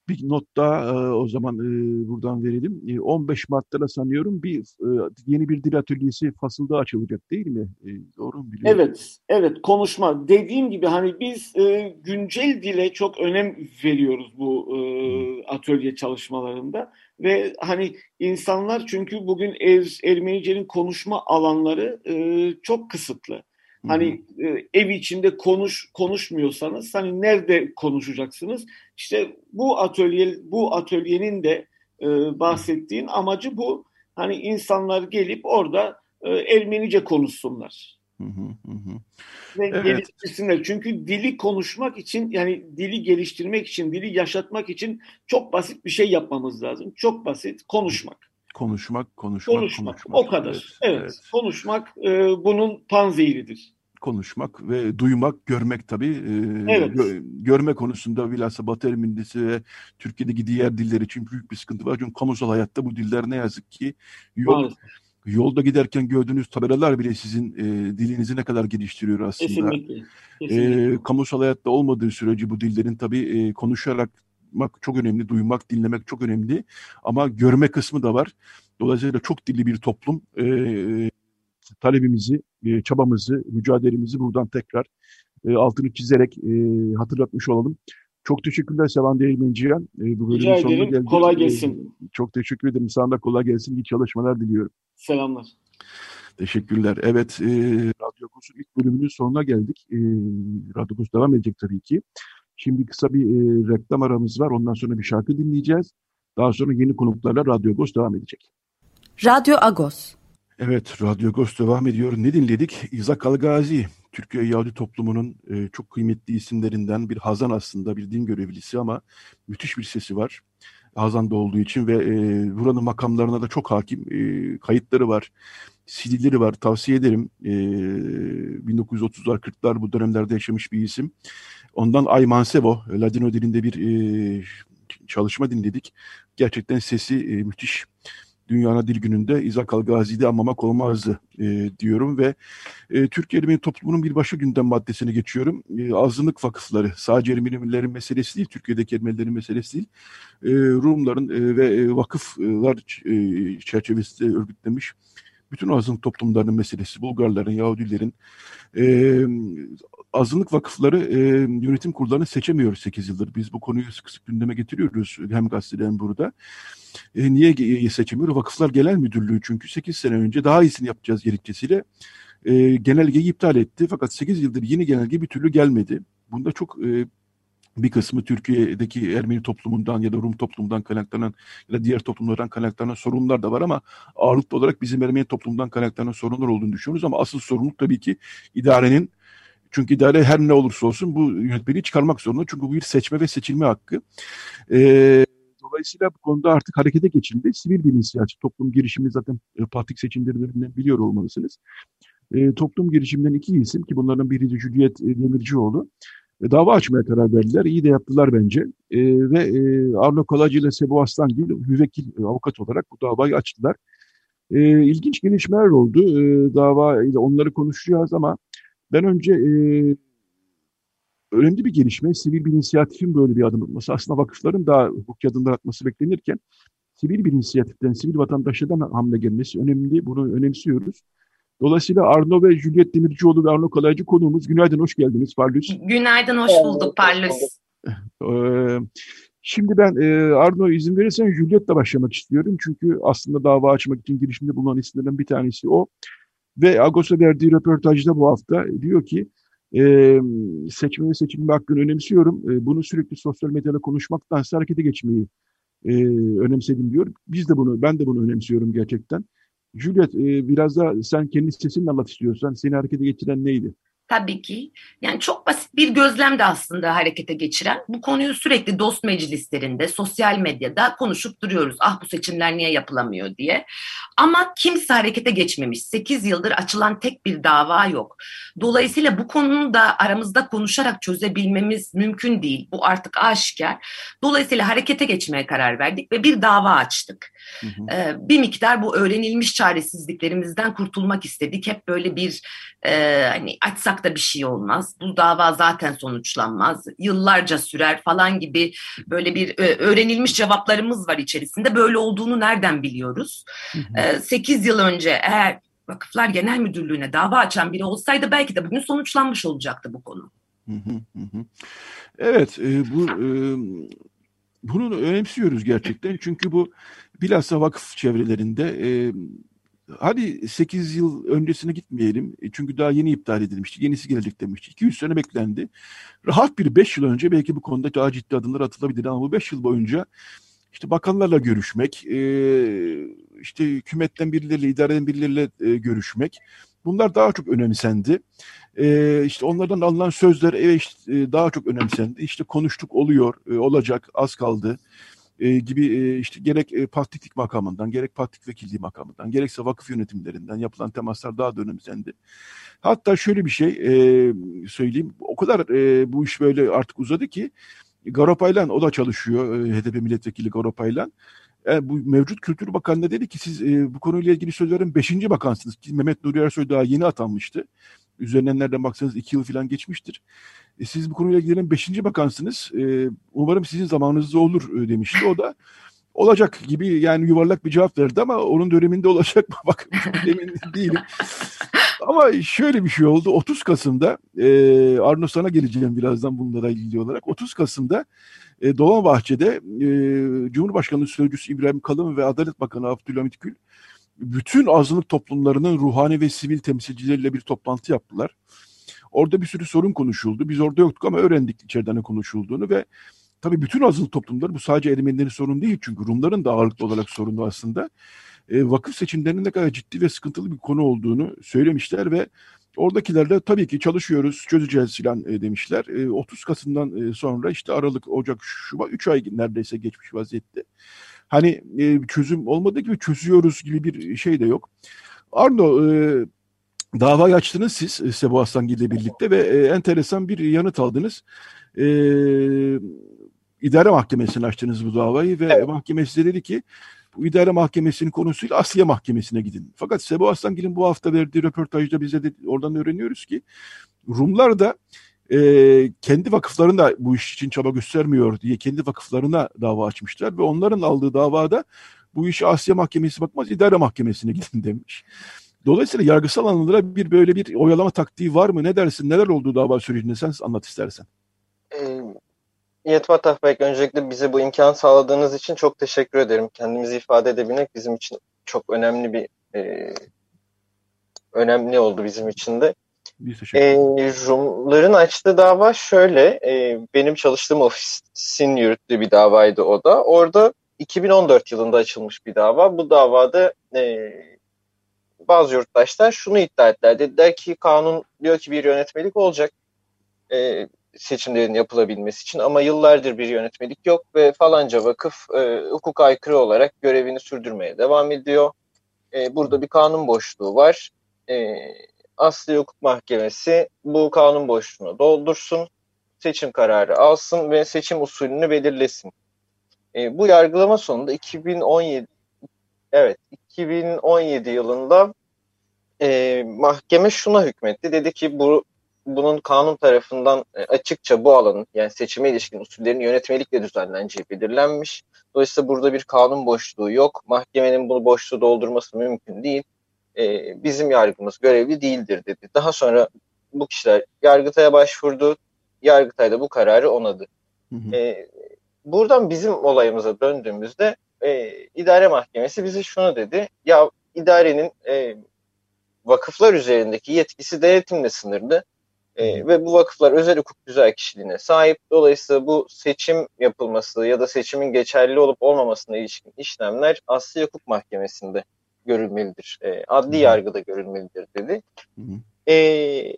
bir not daha e, o zaman e, buradan verelim. E, 15 Mart'ta sanıyorum bir e, yeni bir dil atölyesi fasılda açılacak değil mi? E, doğru mu biliyorum? Evet, evet konuşma. Dediğim gibi hani biz e, güncel dile çok önem veriyoruz bu e, atölye çalışmalarında ve hani insanlar çünkü bugün er, Ermenice'nin konuşma alanları e, çok kısıtlı. Hani e, ev içinde konuş konuşmuyorsanız hani nerede konuşacaksınız? İşte bu atölye bu atölyenin de e, bahsettiğin amacı bu. Hani insanlar gelip orada e, Ermenice konuşsunlar. Hı hı hı. Ve evet. geliştirsinler. Çünkü dili konuşmak için yani dili geliştirmek için, dili yaşatmak için çok basit bir şey yapmamız lazım. Çok basit konuşmak. Konuşmak, konuşmak, konuşmak. konuşmak. O kadar. Evet, evet. evet. konuşmak e, bunun panzehiridir konuşmak ve duymak, görmek tabii. E, evet. Gö görme konusunda bilhassa Batı Ermenisi ve Türkiye'deki diğer diller için büyük bir sıkıntı var. Çünkü kamusal hayatta bu diller ne yazık ki yol, yolda giderken gördüğünüz tabelalar bile sizin e, dilinizi ne kadar geliştiriyor aslında. Kesinlikle. Kesinlikle. E, kamusal hayatta olmadığı sürece bu dillerin tabii e, konuşarak çok önemli, duymak, dinlemek çok önemli. Ama görme kısmı da var. Dolayısıyla çok dilli bir toplum e, talebimizi, e, çabamızı, mücadelemizi buradan tekrar e, altını çizerek e, hatırlatmış olalım. Çok teşekkürler Sevan Değirmenci'ye. E, bu Rica ederim. Geldik. Kolay gelsin. E, çok teşekkür ederim. Sana da kolay gelsin. İyi çalışmalar diliyorum. Selamlar. Teşekkürler. Evet, e, Radyo Kurs'un ilk bölümünün sonuna geldik. E, Radyo Kurs devam edecek tabii ki. Şimdi kısa bir e, reklam aramız var. Ondan sonra bir şarkı dinleyeceğiz. Daha sonra yeni konuklarla Radyo Agos devam edecek. Radyo Agos. Evet, Radyo Agos devam ediyor. Ne dinledik? İzak Algazi, Türkiye Yahudi toplumunun e, çok kıymetli isimlerinden bir Hazan aslında, bir din görevlisi ama müthiş bir sesi var. Hazan'da olduğu için ve e, buranın makamlarına da çok hakim. E, kayıtları var, CD'leri var. Tavsiye ederim. E, 1930'lar, 40'lar bu dönemlerde yaşamış bir isim. Ondan Ay Mansevo, Ladino dilinde bir e, çalışma dinledik. Gerçekten sesi e, müthiş. Dünya Dil Günü'nde İzak Algazi'de anmamak olmazdı e, diyorum ve e, Türk Ermeni toplumunun bir başka gündem maddesine geçiyorum. E, azınlık vakıfları sadece Ermenilerin meselesi değil, Türkiye'deki Ermenilerin meselesi değil. E, Rumların e, ve e, vakıflar e, çerçevesinde örgütlemiş bütün azınlık toplumlarının meselesi, Bulgarların, Yahudilerin e, azınlık vakıfları e, yönetim kurullarını seçemiyoruz 8 yıldır. Biz bu konuyu sık sık gündeme getiriyoruz hem gazetede hem burada. E, niye seçemiyor? Vakıflar Genel Müdürlüğü çünkü 8 sene önce daha iyisini yapacağız gerekçesiyle e, genelgeyi iptal etti. Fakat 8 yıldır yeni genelge bir türlü gelmedi. Bunda çok e, bir kısmı Türkiye'deki Ermeni toplumundan ya da Rum toplumundan kaynaklanan ya da diğer toplumlardan kaynaklanan sorunlar da var ama ağırlıklı olarak bizim Ermeni toplumundan kaynaklanan sorunlar olduğunu düşünüyoruz ama asıl sorumluluk tabii ki idarenin çünkü idare her ne olursa olsun bu yönetmeliği çıkarmak zorunda. Çünkü bu bir seçme ve seçilme hakkı. Ee, dolayısıyla bu konuda artık harekete geçildi. Sivil bir inisiyatif. Toplum girişimini zaten e, partik seçimlerinden biliyor olmalısınız. E, toplum girişiminden iki isim ki bunlardan biri de Cüliyet e, Demircioğlu e, dava açmaya karar verdiler. İyi de yaptılar bence. E, ve e, Arno Kolacı ile Sebo Aslangil müvekkil e, avukat olarak bu davayı açtılar. E, ilginç gelişmeler oldu. E, dava ile onları konuşacağız ama ben önce e, önemli bir gelişme, sivil bir inisiyatifin böyle bir adım atması. Aslında vakıfların daha hukuki adımlar atması beklenirken sivil bir inisiyatiften, sivil vatandaşlardan hamle gelmesi önemli. Bunu önemsiyoruz. Dolayısıyla Arno ve Juliet Demircioğlu ve Arno Kalaycı konuğumuz. Günaydın, hoş geldiniz Parlus. Günaydın, hoş bulduk Parlus. Ee, şimdi ben e, Arno izin verirsen Juliet'le başlamak istiyorum. Çünkü aslında dava açmak için girişimde bulunan isimlerden bir tanesi o. Ve Agos'a verdiği röportajda bu hafta diyor ki e, seçme ve seçilme hakkını önemsiyorum. E, bunu sürekli sosyal medyada konuşmaktansa harekete geçmeyi e, önemsedim diyor. Biz de bunu, ben de bunu önemsiyorum gerçekten. Juliet, e, biraz da sen kendi sesinle anlat istiyorsan. Seni harekete geçiren neydi? Tabii ki. Yani çok basit bir gözlem de aslında harekete geçiren. Bu konuyu sürekli dost meclislerinde, sosyal medyada konuşup duruyoruz. Ah bu seçimler niye yapılamıyor diye. Ama kimse harekete geçmemiş. 8 yıldır açılan tek bir dava yok. Dolayısıyla bu konunun da aramızda konuşarak çözebilmemiz mümkün değil. Bu artık aşikar. Dolayısıyla harekete geçmeye karar verdik ve bir dava açtık. Hı hı. Ee, bir miktar bu öğrenilmiş çaresizliklerimizden kurtulmak istedik. Hep böyle bir e, hani açsak da bir şey olmaz. Bu dava zaten sonuçlanmaz. Yıllarca sürer falan gibi böyle bir e, öğrenilmiş cevaplarımız var içerisinde. Böyle olduğunu nereden biliyoruz? Hı hı. E, 8 yıl önce eğer Vakıflar Genel Müdürlüğü'ne dava açan biri olsaydı belki de bugün sonuçlanmış olacaktı bu konu. Evet, e, bu e, bunu önemsiyoruz gerçekten çünkü bu bilhassa vakıf çevrelerinde e, hadi 8 yıl öncesine gitmeyelim e, çünkü daha yeni iptal edilmişti, yenisi gelecek demişti. 200 sene beklendi. Rahat bir 5 yıl önce belki bu konuda daha ciddi adımlar atılabilir ama bu 5 yıl boyunca işte bakanlarla görüşmek, e, işte hükümetten birileriyle, idareden birileriyle e, görüşmek. Bunlar daha çok önemsendi. İşte onlardan alınan sözler evet daha çok önemsendi. İşte konuştuk oluyor, olacak, az kaldı e, gibi e, işte gerek e, patliklik makamından, gerek patlik vekilliği makamından, gerekse vakıf yönetimlerinden yapılan temaslar daha da önemsendi. Hatta şöyle bir şey e, söyleyeyim. O kadar e, bu iş böyle artık uzadı ki Garopaylan o da çalışıyor. E, HDP milletvekili Garopaylan. Yani e, bu mevcut Kültür Bakanı'na dedi ki siz e, bu konuyla ilgili sözlerin beşinci bakansınız. Mehmet Nuri Ersoy daha yeni atanmıştı. Üzerinden nereden baksanız iki yıl falan geçmiştir. E, siz bu konuyla ilgilenen beşinci bakansınız. E, umarım sizin zamanınızda olur e, demişti. O da olacak gibi yani yuvarlak bir cevap verdi ama onun döneminde olacak mı [laughs] bak emin değilim. Ama şöyle bir şey oldu. 30 Kasım'da e, Arno sana geleceğim birazdan bunlara ilgili olarak. 30 Kasım'da e, Dolmabahçe'de e, Cumhurbaşkanı Sözcüsü İbrahim Kalın ve Adalet Bakanı Abdülhamit Gül bütün azınlık toplumlarının ruhani ve sivil temsilcileriyle bir toplantı yaptılar. Orada bir sürü sorun konuşuldu. Biz orada yoktuk ama öğrendik içeriden ne konuşulduğunu ve tabii bütün azınlık toplumları bu sadece Ermenilerin sorun değil çünkü Rumların da ağırlıklı olarak sorunu aslında. E, vakıf seçimlerinin ne kadar ciddi ve sıkıntılı bir konu olduğunu söylemişler ve oradakiler de tabii ki çalışıyoruz, çözeceğiz filan e, demişler. E, 30 Kasım'dan e, sonra işte Aralık, Ocak, Şubat 3 ay neredeyse geçmiş vaziyette. Hani e, çözüm olmadığı gibi çözüyoruz gibi bir şey de yok. Arno e, davayı açtınız siz e, Sebo Aslangil ile birlikte ve e, enteresan bir yanıt aldınız. E, idare mahkemesine açtınız bu davayı ve evet. mahkeme size dedi ki bu idare mahkemesinin konusuyla Asya mahkemesine gidin. Fakat Sebo Aslangil'in bu hafta verdiği röportajda bize de oradan öğreniyoruz ki Rumlar da e, kendi vakıflarında bu iş için çaba göstermiyor diye kendi vakıflarına dava açmışlar ve onların aldığı davada bu işi Asya Mahkemesi bakmaz idare mahkemesine gidin [laughs] demiş. Dolayısıyla yargısal anlamda bir böyle bir oyalama taktiği var mı? Ne dersin? Neler oldu dava sürecinde? Sen anlat istersen. E, Yetvat Ahbek öncelikle bize bu imkan sağladığınız için çok teşekkür ederim. Kendimizi ifade edebilmek bizim için çok önemli bir e, önemli oldu bizim için de. E, Rumların açtığı dava şöyle, e, benim çalıştığım ofisin yürüttüğü bir davaydı o da. Orada 2014 yılında açılmış bir dava. Bu davada e, bazı yurttaşlar şunu iddia ettiler. Dediler ki kanun diyor ki bir yönetmelik olacak e, seçimlerin yapılabilmesi için ama yıllardır bir yönetmelik yok ve falanca vakıf e, hukuk aykırı olarak görevini sürdürmeye devam ediyor. E, burada bir kanun boşluğu var. E, Asli Hukuk Mahkemesi bu kanun boşluğunu doldursun, seçim kararı alsın ve seçim usulünü belirlesin. E, bu yargılama sonunda 2017 evet 2017 yılında e, mahkeme şuna hükmetti. Dedi ki bu bunun kanun tarafından e, açıkça bu alanın yani seçime ilişkin usullerin yönetmelikle düzenleneceği belirlenmiş. Dolayısıyla burada bir kanun boşluğu yok. Mahkemenin bu boşluğu doldurması mümkün değil. E, bizim yargımız görevli değildir dedi. Daha sonra bu kişiler Yargıtay'a başvurdu. Yargıtay da bu kararı onadı. Hı hı. E, buradan bizim olayımıza döndüğümüzde e, idare mahkemesi bize şunu dedi. Ya idarenin e, vakıflar üzerindeki yetkisi denetimle sınırlı. E, ve bu vakıflar özel hukuk güzel kişiliğine sahip. Dolayısıyla bu seçim yapılması ya da seçimin geçerli olup olmamasına ilişkin işlemler Asli Hukuk Mahkemesi'nde görülmelidir. E, adli yargıda görülmelidir dedi. E,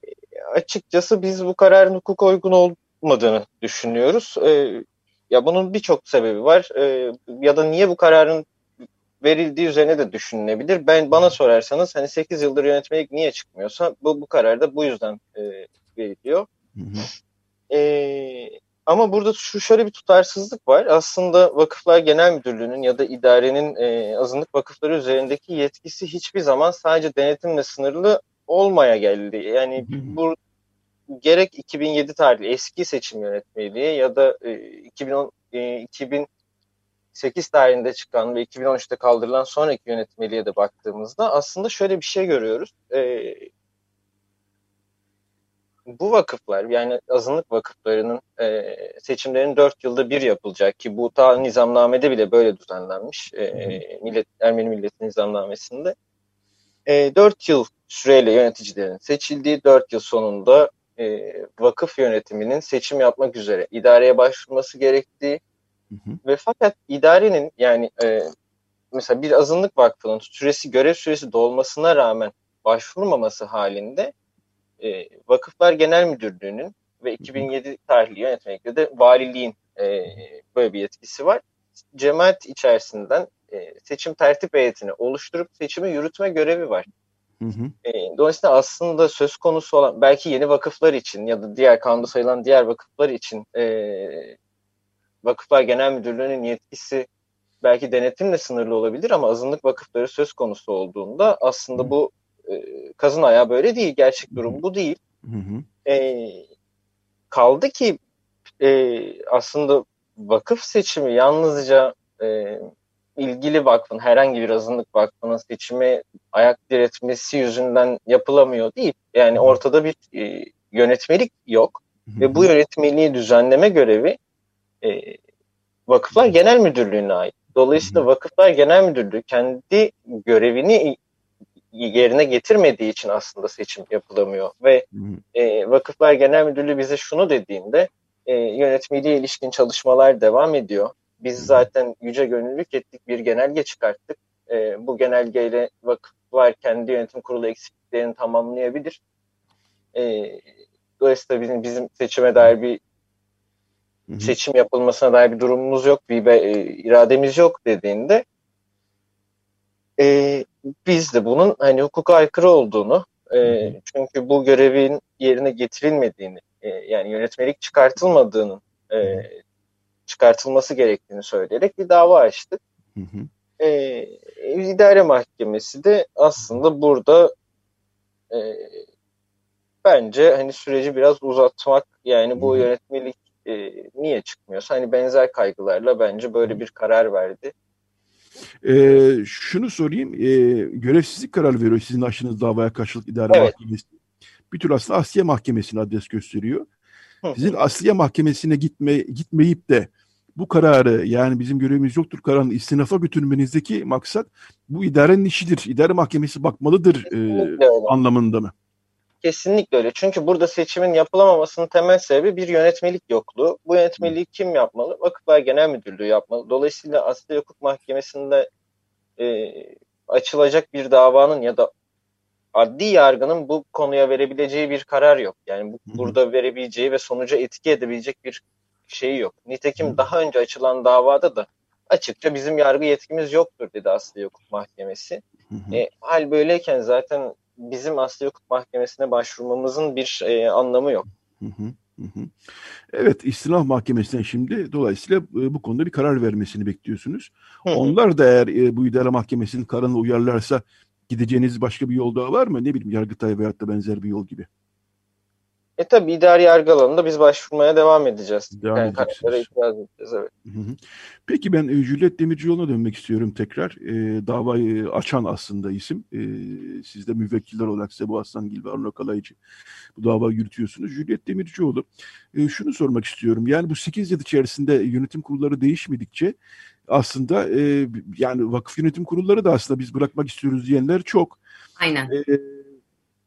açıkçası biz bu kararın hukuk uygun olmadığını düşünüyoruz. E, ya bunun birçok sebebi var. E, ya da niye bu kararın verildiği üzerine de düşünülebilir. Ben bana sorarsanız hani 8 yıldır yönetmelik niye çıkmıyorsa bu bu karar da bu yüzden e, veriliyor. Hı hı. E, ama burada şu şöyle bir tutarsızlık var. Aslında Vakıflar Genel Müdürlüğü'nün ya da idarenin e, azınlık vakıfları üzerindeki yetkisi hiçbir zaman sadece denetimle sınırlı olmaya geldi. Yani bu gerek 2007 tarihli eski seçim yönetmeliği ya da e, 2010 e, 2008 tarihinde çıkan ve 2013'te kaldırılan sonraki yönetmeliğe de baktığımızda aslında şöyle bir şey görüyoruz. E, bu vakıflar yani azınlık vakıflarının e, seçimlerin dört yılda bir yapılacak ki bu ta nizamnamede bile böyle düzenlenmiş e, millet, Ermeni Milleti Nizamnamesi'nde. E, 4 yıl süreyle yöneticilerin seçildiği dört yıl sonunda e, vakıf yönetiminin seçim yapmak üzere idareye başvurması gerektiği hı hı. ve fakat idarenin yani e, mesela bir azınlık vakfının süresi görev süresi dolmasına rağmen başvurmaması halinde e, Vakıflar Genel Müdürlüğü'nün ve 2007 tarihli yönetmelikte de valiliğin e, böyle bir yetkisi var. Cemaat içerisinden e, seçim tertip heyetini oluşturup seçimi yürütme görevi var. Hı hı. E, dolayısıyla aslında söz konusu olan belki yeni vakıflar için ya da diğer kanunda sayılan diğer vakıflar için e, Vakıflar Genel Müdürlüğü'nün yetkisi belki denetimle sınırlı olabilir ama azınlık vakıfları söz konusu olduğunda aslında bu e, kazın ayağı böyle değil. Gerçek durum bu değil. Hı hı. E, kaldı ki e, aslında vakıf seçimi yalnızca e, ilgili vakfın herhangi bir azınlık vakfının seçime ayak diretmesi yüzünden yapılamıyor değil. Yani ortada bir e, yönetmelik yok ve bu yönetmeliği düzenleme görevi e, Vakıflar Genel Müdürlüğü'ne ait. Dolayısıyla. Vakıflar Genel Müdürlüğü kendi görevini yerine getirmediği için aslında seçim yapılamıyor. Ve e, Vakıflar Genel Müdürlüğü bize şunu dediğinde e, yönetmeliğe ilişkin çalışmalar devam ediyor. Biz zaten yüce gönüllülük ettik, bir genelge çıkarttık. E, bu genelgeyle vakıflar kendi yönetim kurulu eksikliklerini tamamlayabilir. E, dolayısıyla bizim, bizim seçime dair bir seçim yapılmasına dair bir durumumuz yok, bir e, irademiz yok dediğinde e, biz de bunun hani hukuka aykırı olduğunu e, çünkü bu görevin yerine getirilmediğini e, yani yönetmelik çıkartılmadığının e, çıkartılması gerektiğini söyleyerek bir dava açtık. Hı hı. E, idare mahkemesi de aslında burada e, bence hani süreci biraz uzatmak yani bu yönetmelik e, niye çıkmıyorsa hani benzer kaygılarla bence böyle bir karar verdi. Ee, şunu sorayım. E, görevsizlik kararı veriyor sizin aşınız davaya karşılık idare evet. mahkemesi. Bir tür aslında Asliye Mahkemesi'ne adres gösteriyor. Sizin Asliye Mahkemesi'ne gitme, gitmeyip de bu kararı yani bizim görevimiz yoktur kararını istinafa götürmenizdeki maksat bu idarenin işidir. İdare mahkemesi bakmalıdır e, anlamında mı? Kesinlikle öyle. Çünkü burada seçimin yapılamamasının temel sebebi bir yönetmelik yokluğu. Bu yönetmeliği kim yapmalı? Vakıflar Genel Müdürlüğü yapmalı. Dolayısıyla Asli Hukuk Mahkemesi'nde e, açılacak bir davanın ya da adli yargının bu konuya verebileceği bir karar yok. Yani bu, burada verebileceği ve sonuca etki edebilecek bir şey yok. Nitekim daha önce açılan davada da açıkça bizim yargı yetkimiz yoktur dedi Asli Hukuk Mahkemesi. E, hal böyleyken zaten bizim Asli Hukuk Mahkemesi'ne başvurmamızın bir e, anlamı yok. Evet, İstinaf Mahkemesi'nden şimdi dolayısıyla e, bu konuda bir karar vermesini bekliyorsunuz. Onlar da eğer e, bu idare mahkemesinin kararına uyarlarsa gideceğiniz başka bir yol daha var mı? Ne bileyim Yargıtay veyahut da benzer bir yol gibi. E tabi idari yargı alanında biz başvurmaya devam edeceğiz. Devam yani edeceksiniz. itiraz edeceğiz evet. Hı hı. Peki ben e, Juliet Demircioğlu'na dönmek istiyorum tekrar. E, davayı açan aslında isim. E, siz de müvekkiller olarak Sebu Aslangil ve Arno Kalaycı bu davayı yürütüyorsunuz. Juliet Demircioğlu. E, şunu sormak istiyorum. Yani bu 8 yıl içerisinde yönetim kurulları değişmedikçe aslında e, yani vakıf yönetim kurulları da aslında biz bırakmak istiyoruz diyenler çok. Aynen. E,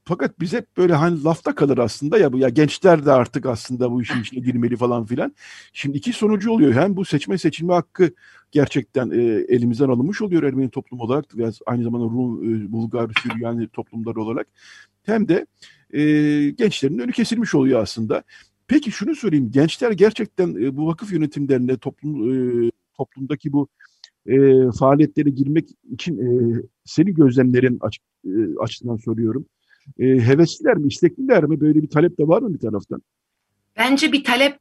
fakat biz hep böyle hani lafta kalır aslında ya bu ya gençler de artık aslında bu işin içine girmeli falan filan. Şimdi iki sonucu oluyor. Hem bu seçme seçilme hakkı gerçekten e, elimizden alınmış oluyor Ermeni toplum olarak ve aynı zamanda Rum, e, Bulgar, Süryani toplumlar olarak. Hem de e, gençlerin önü kesilmiş oluyor aslında. Peki şunu sorayım. Gençler gerçekten e, bu vakıf yönetimlerine toplum e, toplumdaki bu e, faaliyetlere girmek için e, senin gözlemlerin aç, e, açısından soruyorum e, hevesliler mi, istekliler mi? Böyle bir talep de var mı bir taraftan? Bence bir talep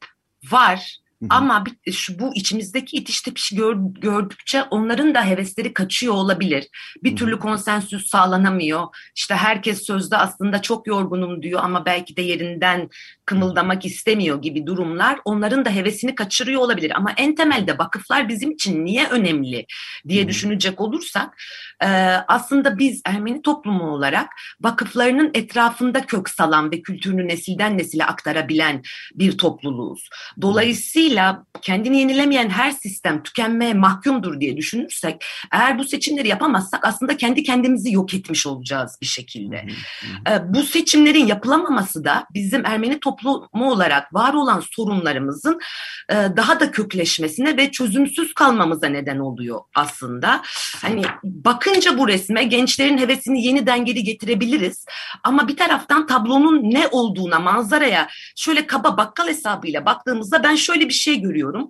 var. Ama bir, şu, bu içimizdeki itiş tepişi gör, gördükçe onların da hevesleri kaçıyor olabilir. Bir türlü konsensüs sağlanamıyor. İşte herkes sözde aslında çok yorgunum diyor ama belki de yerinden kımıldamak istemiyor gibi durumlar onların da hevesini kaçırıyor olabilir. Ama en temelde vakıflar bizim için niye önemli diye düşünecek olursak e, aslında biz Ermeni toplumu olarak vakıflarının etrafında kök salan ve kültürünü nesilden nesile aktarabilen bir topluluğuz. Dolayısıyla Dolayısıyla kendini yenilemeyen her sistem tükenmeye mahkumdur diye düşünürsek eğer bu seçimleri yapamazsak aslında kendi kendimizi yok etmiş olacağız bir şekilde. Ee, bu seçimlerin yapılamaması da bizim Ermeni toplumu olarak var olan sorunlarımızın e, daha da kökleşmesine ve çözümsüz kalmamıza neden oluyor aslında. Hani bakınca bu resme gençlerin hevesini yeniden geri getirebiliriz ama bir taraftan tablonun ne olduğuna manzaraya şöyle kaba bakkal hesabıyla baktığımızda ben şöyle bir şey görüyorum.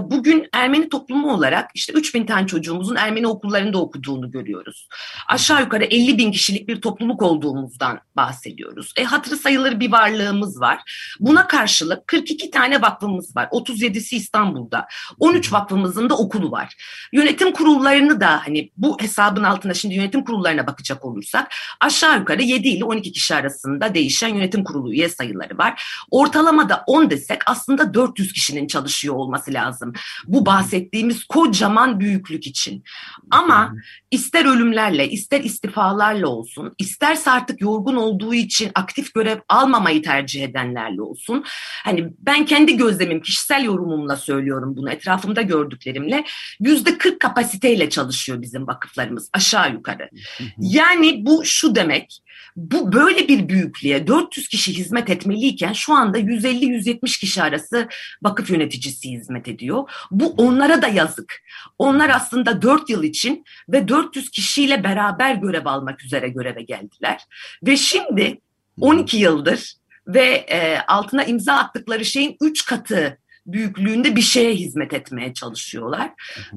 Bugün Ermeni toplumu olarak işte 3000 tane çocuğumuzun Ermeni okullarında okuduğunu görüyoruz. Aşağı yukarı 50 bin kişilik bir topluluk olduğumuzdan bahsediyoruz. E, hatırı sayılır bir varlığımız var. Buna karşılık 42 tane vakfımız var. 37'si İstanbul'da. 13 vakfımızın da okulu var. Yönetim kurullarını da hani bu hesabın altına şimdi yönetim kurullarına bakacak olursak aşağı yukarı 7 ile 12 kişi arasında değişen yönetim kurulu üye sayıları var. Ortalamada 10 desek aslında 400 kişinin çalışıyor olması lazım. Bu bahsettiğimiz kocaman büyüklük için. Ama ister ölümlerle, ister istifalarla olsun, isterse artık yorgun olduğu için aktif görev almamayı tercih edenlerle olsun. Hani ben kendi gözlemim, kişisel yorumumla söylüyorum bunu, etrafımda gördüklerimle. Yüzde 40 kapasiteyle çalışıyor bizim vakıflarımız aşağı yukarı. Yani bu şu demek, bu böyle bir büyüklüğe 400 kişi hizmet etmeliyken şu anda 150-170 kişi arası vakıf yöneticisi hizmet ediyor. Bu onlara da yazık. Onlar aslında 4 yıl için ve 400 kişiyle beraber görev almak üzere göreve geldiler. Ve şimdi 12 yıldır ve e, altına imza attıkları şeyin 3 katı büyüklüğünde bir şeye hizmet etmeye çalışıyorlar.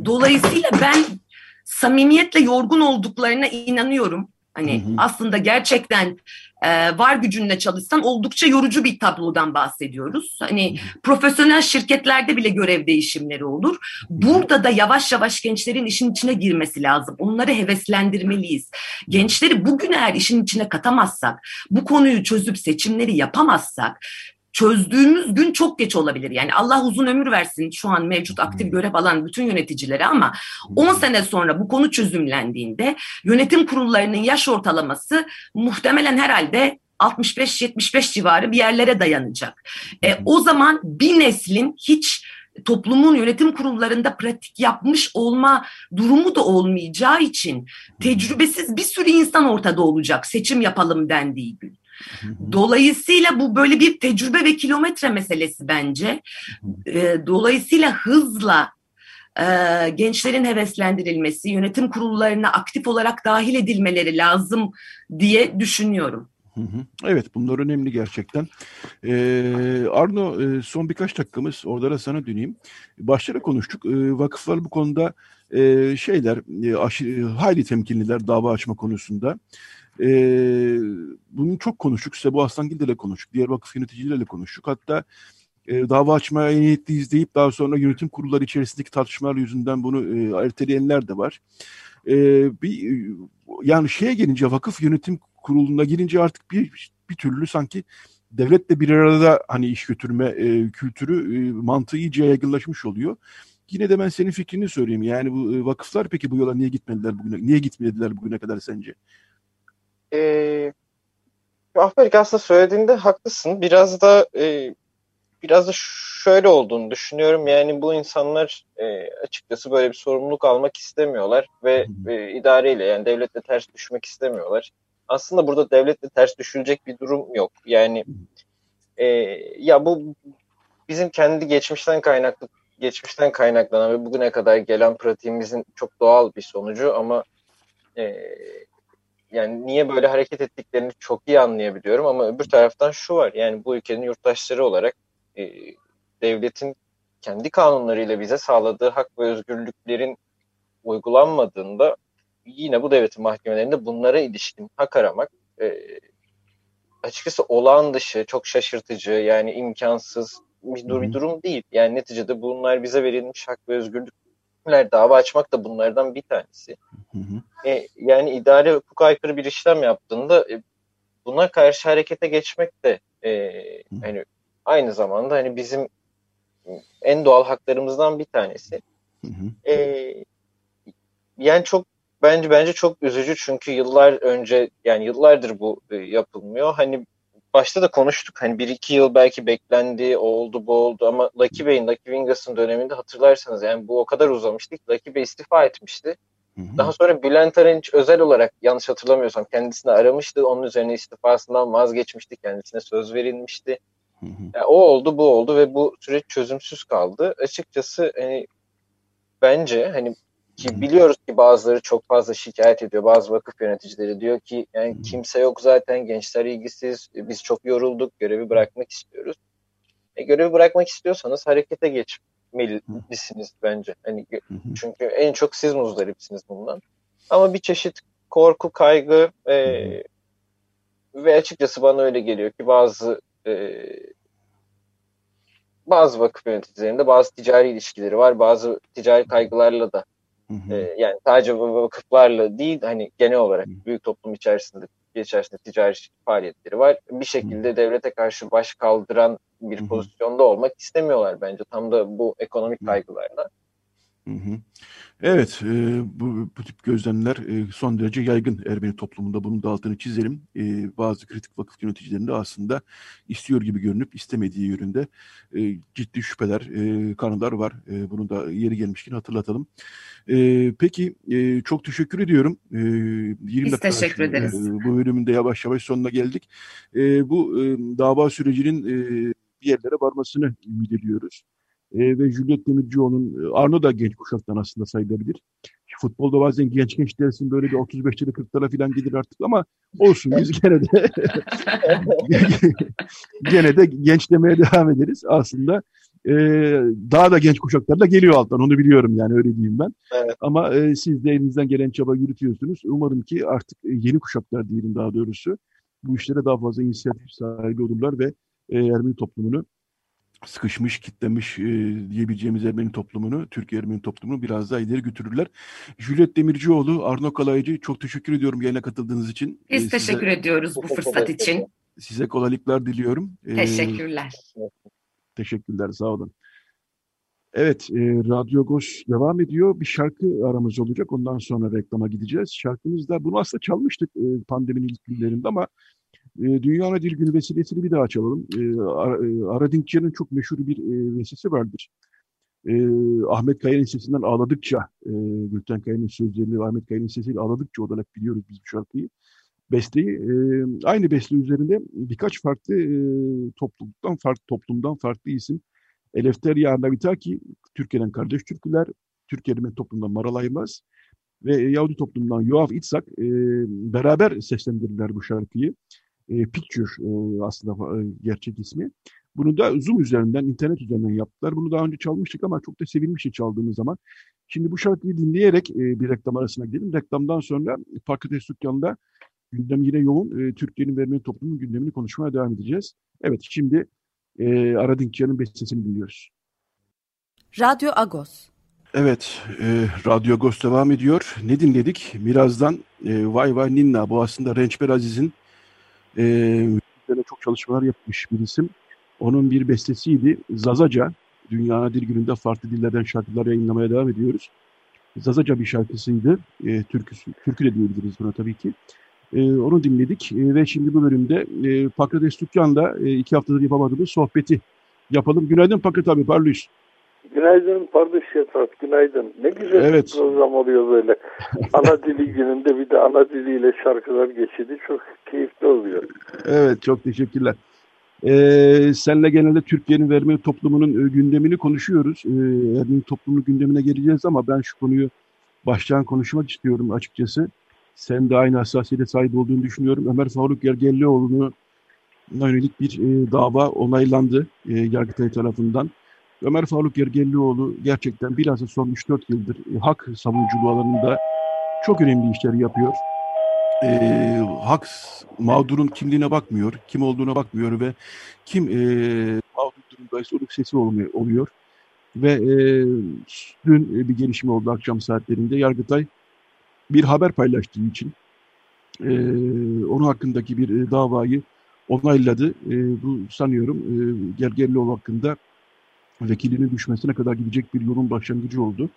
Dolayısıyla ben samimiyetle yorgun olduklarına inanıyorum. Hani hı hı. aslında gerçekten e, var gücünle çalışsan oldukça yorucu bir tablodan bahsediyoruz. Hani hı profesyonel şirketlerde bile görev değişimleri olur. Burada da yavaş yavaş gençlerin işin içine girmesi lazım. Onları heveslendirmeliyiz. Gençleri bugün eğer işin içine katamazsak, bu konuyu çözüp seçimleri yapamazsak çözdüğümüz gün çok geç olabilir. Yani Allah uzun ömür versin şu an mevcut aktif görev alan bütün yöneticilere ama 10 sene sonra bu konu çözümlendiğinde yönetim kurullarının yaş ortalaması muhtemelen herhalde 65-75 civarı bir yerlere dayanacak. E, o zaman bir neslin hiç toplumun yönetim kurullarında pratik yapmış olma durumu da olmayacağı için tecrübesiz bir sürü insan ortada olacak seçim yapalım dendiği gün. Dolayısıyla bu böyle bir tecrübe ve kilometre meselesi bence. Dolayısıyla hızla gençlerin heveslendirilmesi, yönetim kurullarına aktif olarak dahil edilmeleri lazım diye düşünüyorum. Evet bunlar önemli gerçekten. Ee, Arno son birkaç dakikamız orada da sana döneyim. Başta konuştuk. vakıflar bu konuda şeyler aşırı, hayli temkinliler dava açma konusunda. E, bunu çok konuştuk. Sebu Aslangil de konuştuk. Diğer vakıf yöneticileriyle konuştuk. Hatta e, dava açmaya niyetli izleyip daha sonra yönetim kurulları içerisindeki tartışmalar yüzünden bunu e, erteleyenler de var. E, bir yani şeye gelince vakıf yönetim kuruluna girince artık bir bir türlü sanki devletle bir arada hani iş götürme e, kültürü e, mantığı iyice yaygınlaşmış oluyor. Yine de ben senin fikrini sorayım. Yani bu e, vakıflar peki bu yola niye gitmediler bugüne? Niye gitmediler bugüne kadar sence? Ahberik aslında söylediğinde haklısın. Biraz da e, biraz da şöyle olduğunu düşünüyorum. Yani bu insanlar e, açıkçası böyle bir sorumluluk almak istemiyorlar ve e, idareyle yani devletle ters düşmek istemiyorlar. Aslında burada devletle ters düşülecek bir durum yok. Yani e, ya bu bizim kendi geçmişten kaynaklı geçmişten kaynaklanan ve bugüne kadar gelen pratiğimizin çok doğal bir sonucu ama e, yani niye böyle hareket ettiklerini çok iyi anlayabiliyorum ama öbür taraftan şu var yani bu ülkenin yurttaşları olarak e, devletin kendi kanunlarıyla bize sağladığı hak ve özgürlüklerin uygulanmadığında yine bu devletin mahkemelerinde bunlara ilişkin hak aramak e, açıkçası olağan dışı, çok şaşırtıcı yani imkansız bir, dur, bir durum değil. Yani neticede bunlar bize verilmiş hak ve özgürlükler dava açmak da bunlardan bir tanesi. Hı hı. E, yani idare hukuk aykırı bir işlem yaptığında e, buna karşı harekete geçmek de e, hani aynı zamanda hani bizim en doğal haklarımızdan bir tanesi. Hı hı. E, yani çok bence bence çok üzücü çünkü yıllar önce yani yıllardır bu e, yapılmıyor. Hani başta da konuştuk hani bir iki yıl belki beklendi, oldu bu oldu ama Lucky Bey'in, Lucky Wingers'ın döneminde hatırlarsanız yani bu o kadar uzamıştı ki Lucky Bey istifa etmişti. Hı hı. Daha sonra Bülent Arınç özel olarak yanlış hatırlamıyorsam kendisini aramıştı. Onun üzerine istifasından vazgeçmişti. Kendisine söz verilmişti. Hı hı. Yani o oldu bu oldu ve bu süreç çözümsüz kaldı. Açıkçası hani bence hani ki biliyoruz ki bazıları çok fazla şikayet ediyor. Bazı vakıf yöneticileri diyor ki yani kimse yok zaten gençler ilgisiz. Biz çok yorulduk. Görevi bırakmak istiyoruz. E, görevi bırakmak istiyorsanız harekete geçmelisiniz bence. Hani çünkü en çok siz muzdaripsiniz bundan. Ama bir çeşit korku, kaygı e, ve açıkçası bana öyle geliyor ki bazı e, bazı vakıf yöneticilerinde bazı ticari ilişkileri var. Bazı ticari kaygılarla da Hı hı. E, yani sadece vakıflarla değil hani genel olarak büyük toplum içerisinde içerisinde ticari faaliyetleri var. Bir şekilde devlete karşı baş kaldıran bir pozisyonda olmak istemiyorlar bence tam da bu ekonomik kaygılarla. Hı hı. Evet, e, bu, bu tip gözlemler e, son derece yaygın Ermeni toplumunda. Bunun da altını çizelim. E, bazı kritik vakıf yöneticilerinde aslında istiyor gibi görünüp istemediği yönünde e, ciddi şüpheler, e, kanılar var. E, bunu da yeri gelmişken hatırlatalım. E, peki, e, çok teşekkür ediyorum. E, 20 Biz teşekkür ederiz. E, bu bölümünde yavaş yavaş sonuna geldik. E, bu e, dava sürecinin e, bir yerlere varmasını ümit ediyoruz e, ve Juliet Demircioğlu'nun, e, Arno da genç kuşaktan aslında sayılabilir. Futbolda bazen genç genç dersin böyle bir 35'lere 40'lara falan gelir artık ama olsun biz [laughs] gene de [laughs] gene de genç demeye devam ederiz. Aslında e, daha da genç kuşaklar da geliyor alttan onu biliyorum yani öyle diyeyim ben. Evet. Ama e, siz de elinizden gelen çaba yürütüyorsunuz. Umarım ki artık yeni kuşaklar diyelim daha doğrusu bu işlere daha fazla inisiyatif sahibi olurlar ve e, Ermeni toplumunu sıkışmış, kitlemiş e, diyebileceğimiz Ermeni toplumunu, Türkiye Ermeni toplumunu biraz daha ileri götürürler. Juliet Demircioğlu, Arno Kalaycı çok teşekkür ediyorum yayına katıldığınız için. Biz ee, teşekkür size, ediyoruz bu fırsat için. Size kolaylıklar diliyorum. Teşekkürler. Ee, teşekkürler, sağ olun. Evet, e, Radyo Goş devam ediyor. Bir şarkı aramız olacak. Ondan sonra reklama gideceğiz. Şarkımızda bunu aslında çalmıştık e, pandeminin ilk günlerinde ama e, Dünya Dil Günü vesilesiyle bir daha çalalım. E, e Aradinkçi'nin çok meşhur bir e, vesisi vardır. E, Ahmet Kaya'nın sesinden ağladıkça, e, Gülten Kaya'nın sözleriyle Ahmet Kaya'nın sesiyle ağladıkça olarak biliyoruz biz bu şarkıyı. Besteyi. E, aynı beste üzerinde birkaç farklı e, topluluktan, farklı toplumdan farklı isim. Eleftheria Navitaki, Türkiye'den kardeş Türküler, Türkiye'den toplumdan Maral Aymaz ve Yahudi toplumdan Yoav İtsak e, beraber seslendirdiler bu şarkıyı e, Picture e, aslında e, gerçek ismi. Bunu da Zoom üzerinden, internet üzerinden yaptılar. Bunu daha önce çalmıştık ama çok da sevilmişti çaldığımız zaman. Şimdi bu şarkıyı dinleyerek e, bir reklam arasına gidelim. Reklamdan sonra Parkıtes Dükkanı'nda Gündem yine yoğun. E, Türkiye'nin vermeyen toplumun gündemini konuşmaya devam edeceğiz. Evet şimdi e, Aradinkyan'ın bestesini dinliyoruz. Radyo Agos. Evet, e, Radyo Agos devam ediyor. Ne dinledik? Birazdan e, Vay Vay Ninna, bu aslında Rençber Aziz'in e, çok çalışmalar yapmış bir isim. Onun bir bestesiydi. Zazaca, Dünya Dil Günü'nde farklı dillerden şarkılar yayınlamaya devam ediyoruz. Zazaca bir şarkısıydı. E, türküsü, türkü de diyebiliriz buna tabii ki. E, onu dinledik e, ve şimdi bu bölümde e, Pakrates Tukyan'la e, iki haftadır yapamadığımız sohbeti yapalım. Günaydın Pakrat abi, parlıyız. Günaydın Pardüş Yatrat, günaydın. Ne güzel evet. bir program oluyor böyle. ana dili gününde bir de ana diliyle şarkılar geçidi çok keyifli oluyor. Evet, çok teşekkürler. Ee, senle genelde Türkiye'nin verme toplumunun e, gündemini konuşuyoruz. Ee, Ermeni toplumunun gündemine geleceğiz ama ben şu konuyu baştan konuşmak istiyorum açıkçası. Sen de aynı hassasiyete sahip olduğunu düşünüyorum. Ömer Faruk Gergellioğlu'na yönelik bir e, dava onaylandı e, Yargıtay tarafından. Ömer Faruk Gergellioğlu gerçekten bilhassa son 3-4 yıldır e, hak savunuculuğu alanında çok önemli işler yapıyor e, hak mağdurun kimliğine bakmıyor, kim olduğuna bakmıyor ve kim e, mağdur durumdaysa onun sesi oluyor. Ve e, dün bir gelişme oldu akşam saatlerinde. Yargıtay bir haber paylaştığı için e, onun hakkındaki bir e, davayı onayladı. E, bu sanıyorum e, Gergerlioğlu hakkında vekilinin düşmesine kadar gidecek bir yolun başlangıcı oldu.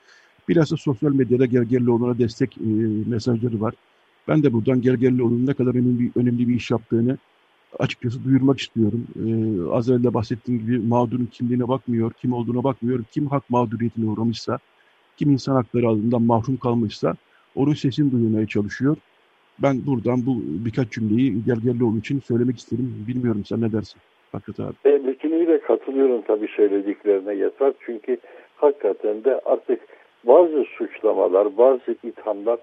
Bilhassa sosyal medyada Gergerlioğlu'na destek e, mesajları var. Ben de buradan Gergerlioğlu'nun ne kadar önemli, önemli bir iş yaptığını açıkçası duyurmak istiyorum. Ee, az evvel bahsettiğim gibi mağdurun kimliğine bakmıyor, kim olduğuna bakmıyor, kim hak mağduriyetine uğramışsa, kim insan hakları alanından mahrum kalmışsa onun sesini duyurmaya çalışıyor. Ben buradan bu birkaç cümleyi Gergerlioğlu için söylemek isterim. Bilmiyorum sen ne dersin? Fakret abi. E, bütünüyle katılıyorum tabii söylediklerine yeter. Çünkü hakikaten de artık bazı suçlamalar, bazı ithamlar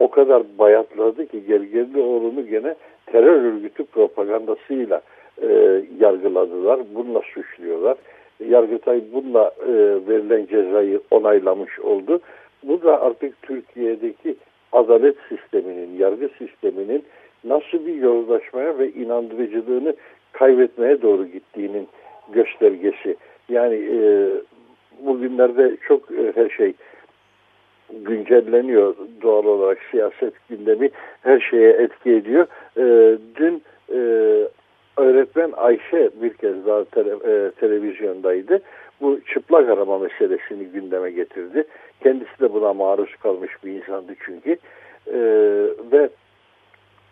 o kadar bayatladı ki Gergerlioğlu'nu gene terör örgütü propagandasıyla e, yargıladılar. Bununla suçluyorlar. Yargıtay bununla e, verilen cezayı onaylamış oldu. Bu da artık Türkiye'deki adalet sisteminin, yargı sisteminin nasıl bir yozlaşmaya ve inandırıcılığını kaybetmeye doğru gittiğinin göstergesi. Yani e, bugünlerde çok e, her şey güncelleniyor doğal olarak siyaset gündemi her şeye etki ediyor. E, dün e, öğretmen Ayşe bir kez daha tele, e, televizyondaydı. Bu çıplak arama meselesini gündeme getirdi. Kendisi de buna maruz kalmış bir insandı çünkü. E, ve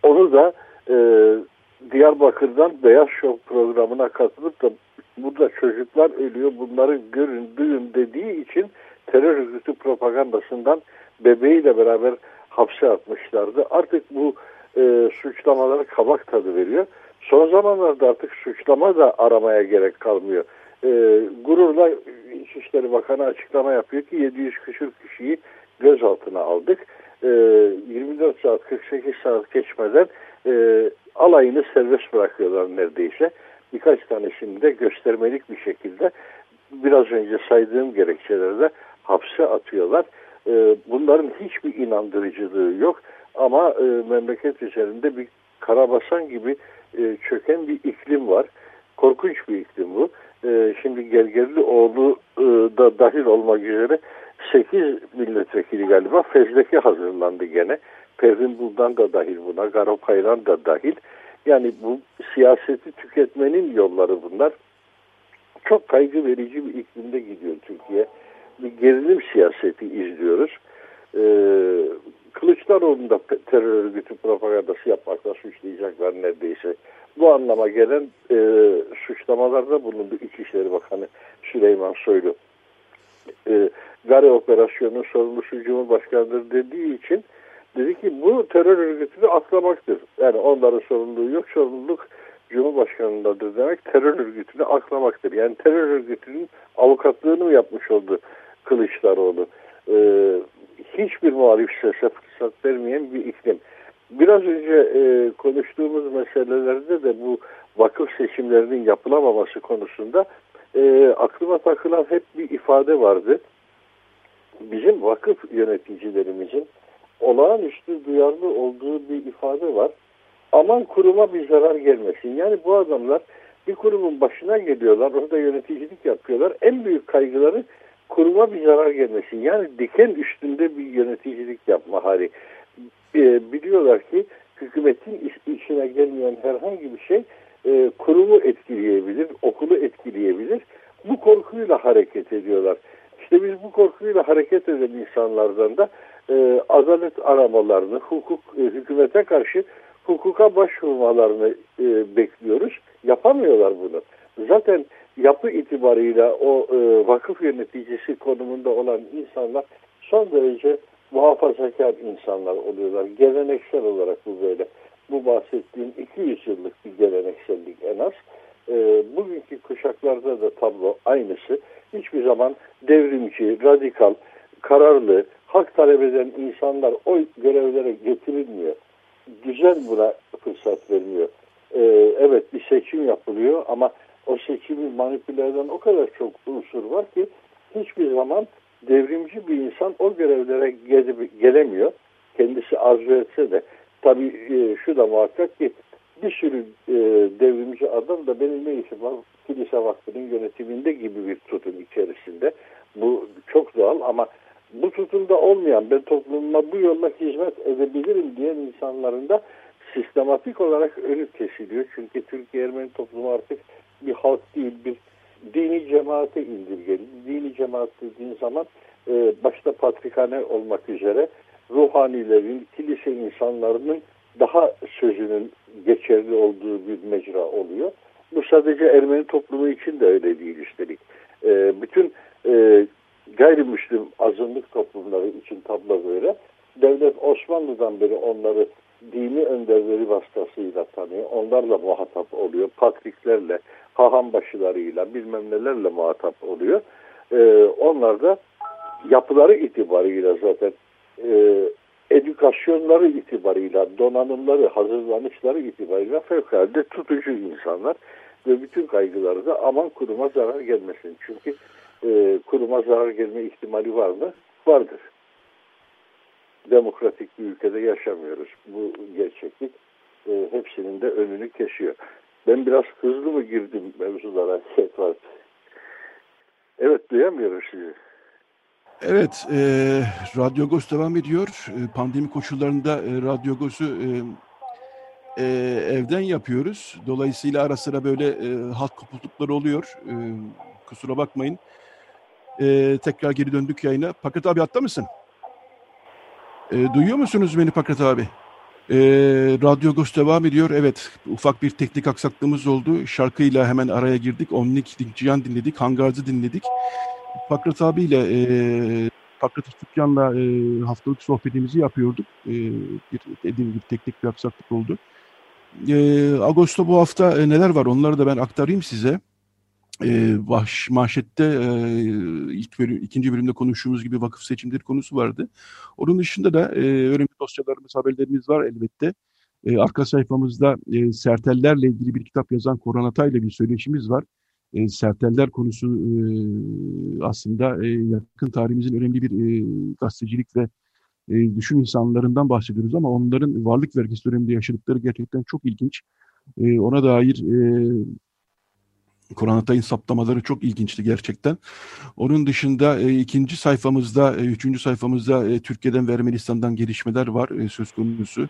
onu da e, Diyarbakır'dan Beyaz Şok programına katılıp da burada çocuklar ölüyor bunları görün duyun dediği için terör örgütü propagandasından bebeğiyle beraber hapse atmışlardı. Artık bu e, suçlamalara kabak tadı veriyor. Son zamanlarda artık suçlama da aramaya gerek kalmıyor. E, gururla İçişleri Bakanı açıklama yapıyor ki 700 küsur kişiyi gözaltına aldık. E, 24 saat 48 saat geçmeden e, alayını serbest bırakıyorlar neredeyse. Birkaç tanesini de göstermelik bir şekilde biraz önce saydığım gerekçelerde hapse atıyorlar. E, bunların hiçbir inandırıcılığı yok ama e, memleket üzerinde bir karabasan gibi e, çöken bir iklim var. Korkunç bir iklim bu. E, şimdi Gergerlioğlu e, da dahil olmak üzere 8 milletvekili galiba fezleke hazırlandı gene. Pervin Buldan da dahil buna, Garo Kayran da dahil. Yani bu siyaseti tüketmenin yolları bunlar. Çok kaygı verici bir iklimde gidiyor Türkiye bir gerilim siyaseti izliyoruz. Ee, Kılıçdaroğlu'nu da terör örgütü propagandası yapmakla suçlayacaklar neredeyse. Bu anlama gelen e, suçlamalarda bulundu İçişleri Bakanı Süleyman Soylu. E, Gare operasyonunun sorumlusu Cumhurbaşkanı'dır dediği için dedi ki bu terör örgütünü aklamaktır. Yani onların sorumluluğu yok, sorumluluk Cumhurbaşkanı'ndadır demek terör örgütünü aklamaktır. Yani terör örgütünün avukatlığını mı yapmış oldu Kılıçdaroğlu. E, hiçbir muhalif fırsat vermeyen bir iklim. Biraz önce e, konuştuğumuz meselelerde de bu vakıf seçimlerinin yapılamaması konusunda e, aklıma takılan hep bir ifade vardı. Bizim vakıf yöneticilerimizin olağanüstü duyarlı olduğu bir ifade var. aman kuruma bir zarar gelmesin. Yani bu adamlar bir kurumun başına geliyorlar, orada yöneticilik yapıyorlar. En büyük kaygıları kuruma bir zarar gelmesin. Yani diken üstünde bir yöneticilik yapma hali. E, biliyorlar ki hükümetin işine gelmeyen herhangi bir şey e, kurumu etkileyebilir, okulu etkileyebilir. Bu korkuyla hareket ediyorlar. İşte biz bu korkuyla hareket eden insanlardan da e, adalet aramalarını, hukuk e, hükümete karşı hukuka başvurmalarını e, bekliyoruz. Yapamıyorlar bunu. Zaten yapı itibarıyla o e, vakıf yöneticisi konumunda olan insanlar son derece muhafazakar insanlar oluyorlar. Geleneksel olarak bu böyle. Bu bahsettiğim 200 yıllık bir geleneksellik en az. E, bugünkü kuşaklarda da tablo aynısı. Hiçbir zaman devrimci, radikal, kararlı, hak talep eden insanlar o görevlere getirilmiyor. Düzen buna fırsat vermiyor. Ee, evet bir seçim yapılıyor ama o seçimi manipüle eden o kadar çok unsur var ki hiçbir zaman devrimci bir insan o görevlere gelemiyor. Kendisi arzu etse de tabii e, şu da muhakkak ki bir sürü e, devrimci adam da benim ne işim var kilise vakfının yönetiminde gibi bir tutum içerisinde. Bu çok doğal ama bu tutumda olmayan ben toplumuma bu yolla hizmet edebilirim diyen insanların da sistematik olarak önü kesiliyor. Çünkü Türkiye Ermeni toplumu artık bir halk değil bir dini cemaate indirgeli. Dini cemaat dediğin zaman e, başta patrikhane olmak üzere ruhanilerin, kilise insanlarının daha sözünün geçerli olduğu bir mecra oluyor. Bu sadece Ermeni toplumu için de öyle değil üstelik. E, bütün e, gayrimüslim azınlık toplumları için tablo böyle. Devlet Osmanlı'dan beri onları dini önderleri vasıtasıyla tanıyor. Onlarla muhatap oluyor. Patriklerle, haham başılarıyla bilmem nelerle muhatap oluyor. Ee, onlar da yapıları itibarıyla zaten e, edukasyonları itibarıyla, donanımları, hazırlanışları itibarıyla fevkalade tutucu insanlar ve bütün kaygıları da aman kuruma zarar gelmesin. Çünkü e, kuruma zarar gelme ihtimali var mı? Vardır. Demokratik bir ülkede yaşamıyoruz. Bu gerçeklik e, hepsinin de önünü kesiyor. Ben biraz hızlı mı girdim mevzulara? [laughs] var. Evet duyamıyorum sizi. Evet, e, Radyo Agos devam ediyor. E, pandemi koşullarında e, Radyo Agos'u e, e, evden yapıyoruz. Dolayısıyla ara sıra böyle e, hat kopuklukları oluyor. E, kusura bakmayın. E, tekrar geri döndük yayına. Pakrat abi hatta mısın? E, duyuyor musunuz beni Pakrat abi? E, Radyo Agos devam ediyor. Evet, ufak bir teknik aksaklığımız oldu. Şarkıyla hemen araya girdik. Onnik Dinkciyan dinledik, Hangarz'ı dinledik. Pakrat abiyle e, Pakrat Tükkan'la e, haftalık sohbetimizi yapıyorduk. E, bir, dediğim gibi teknik bir aksaklık oldu. E, Ağustos'ta bu hafta e, neler var onları da ben aktarayım size. E, baş, manşette e, ilk bölüm, ikinci bölümde konuştuğumuz gibi vakıf seçimleri konusu vardı. Onun dışında da e, önemli dosyalarımız, haberlerimiz var elbette. E, arka sayfamızda e, sertellerle ilgili bir kitap yazan Koronatay'la bir söyleşimiz var e, serteller konusu e, aslında e, yakın tarihimizin önemli bir e, gazetecilik ve e, düşün insanlarından bahsediyoruz ama onların varlık vergisi döneminde yaşadıkları gerçekten çok ilginç. E, ona dair e, Koronatay'ın saptamaları çok ilginçti gerçekten. Onun dışında e, ikinci sayfamızda, e, üçüncü sayfamızda e, Türkiye'den ve Ermenistan'dan gelişmeler var e, söz konusu.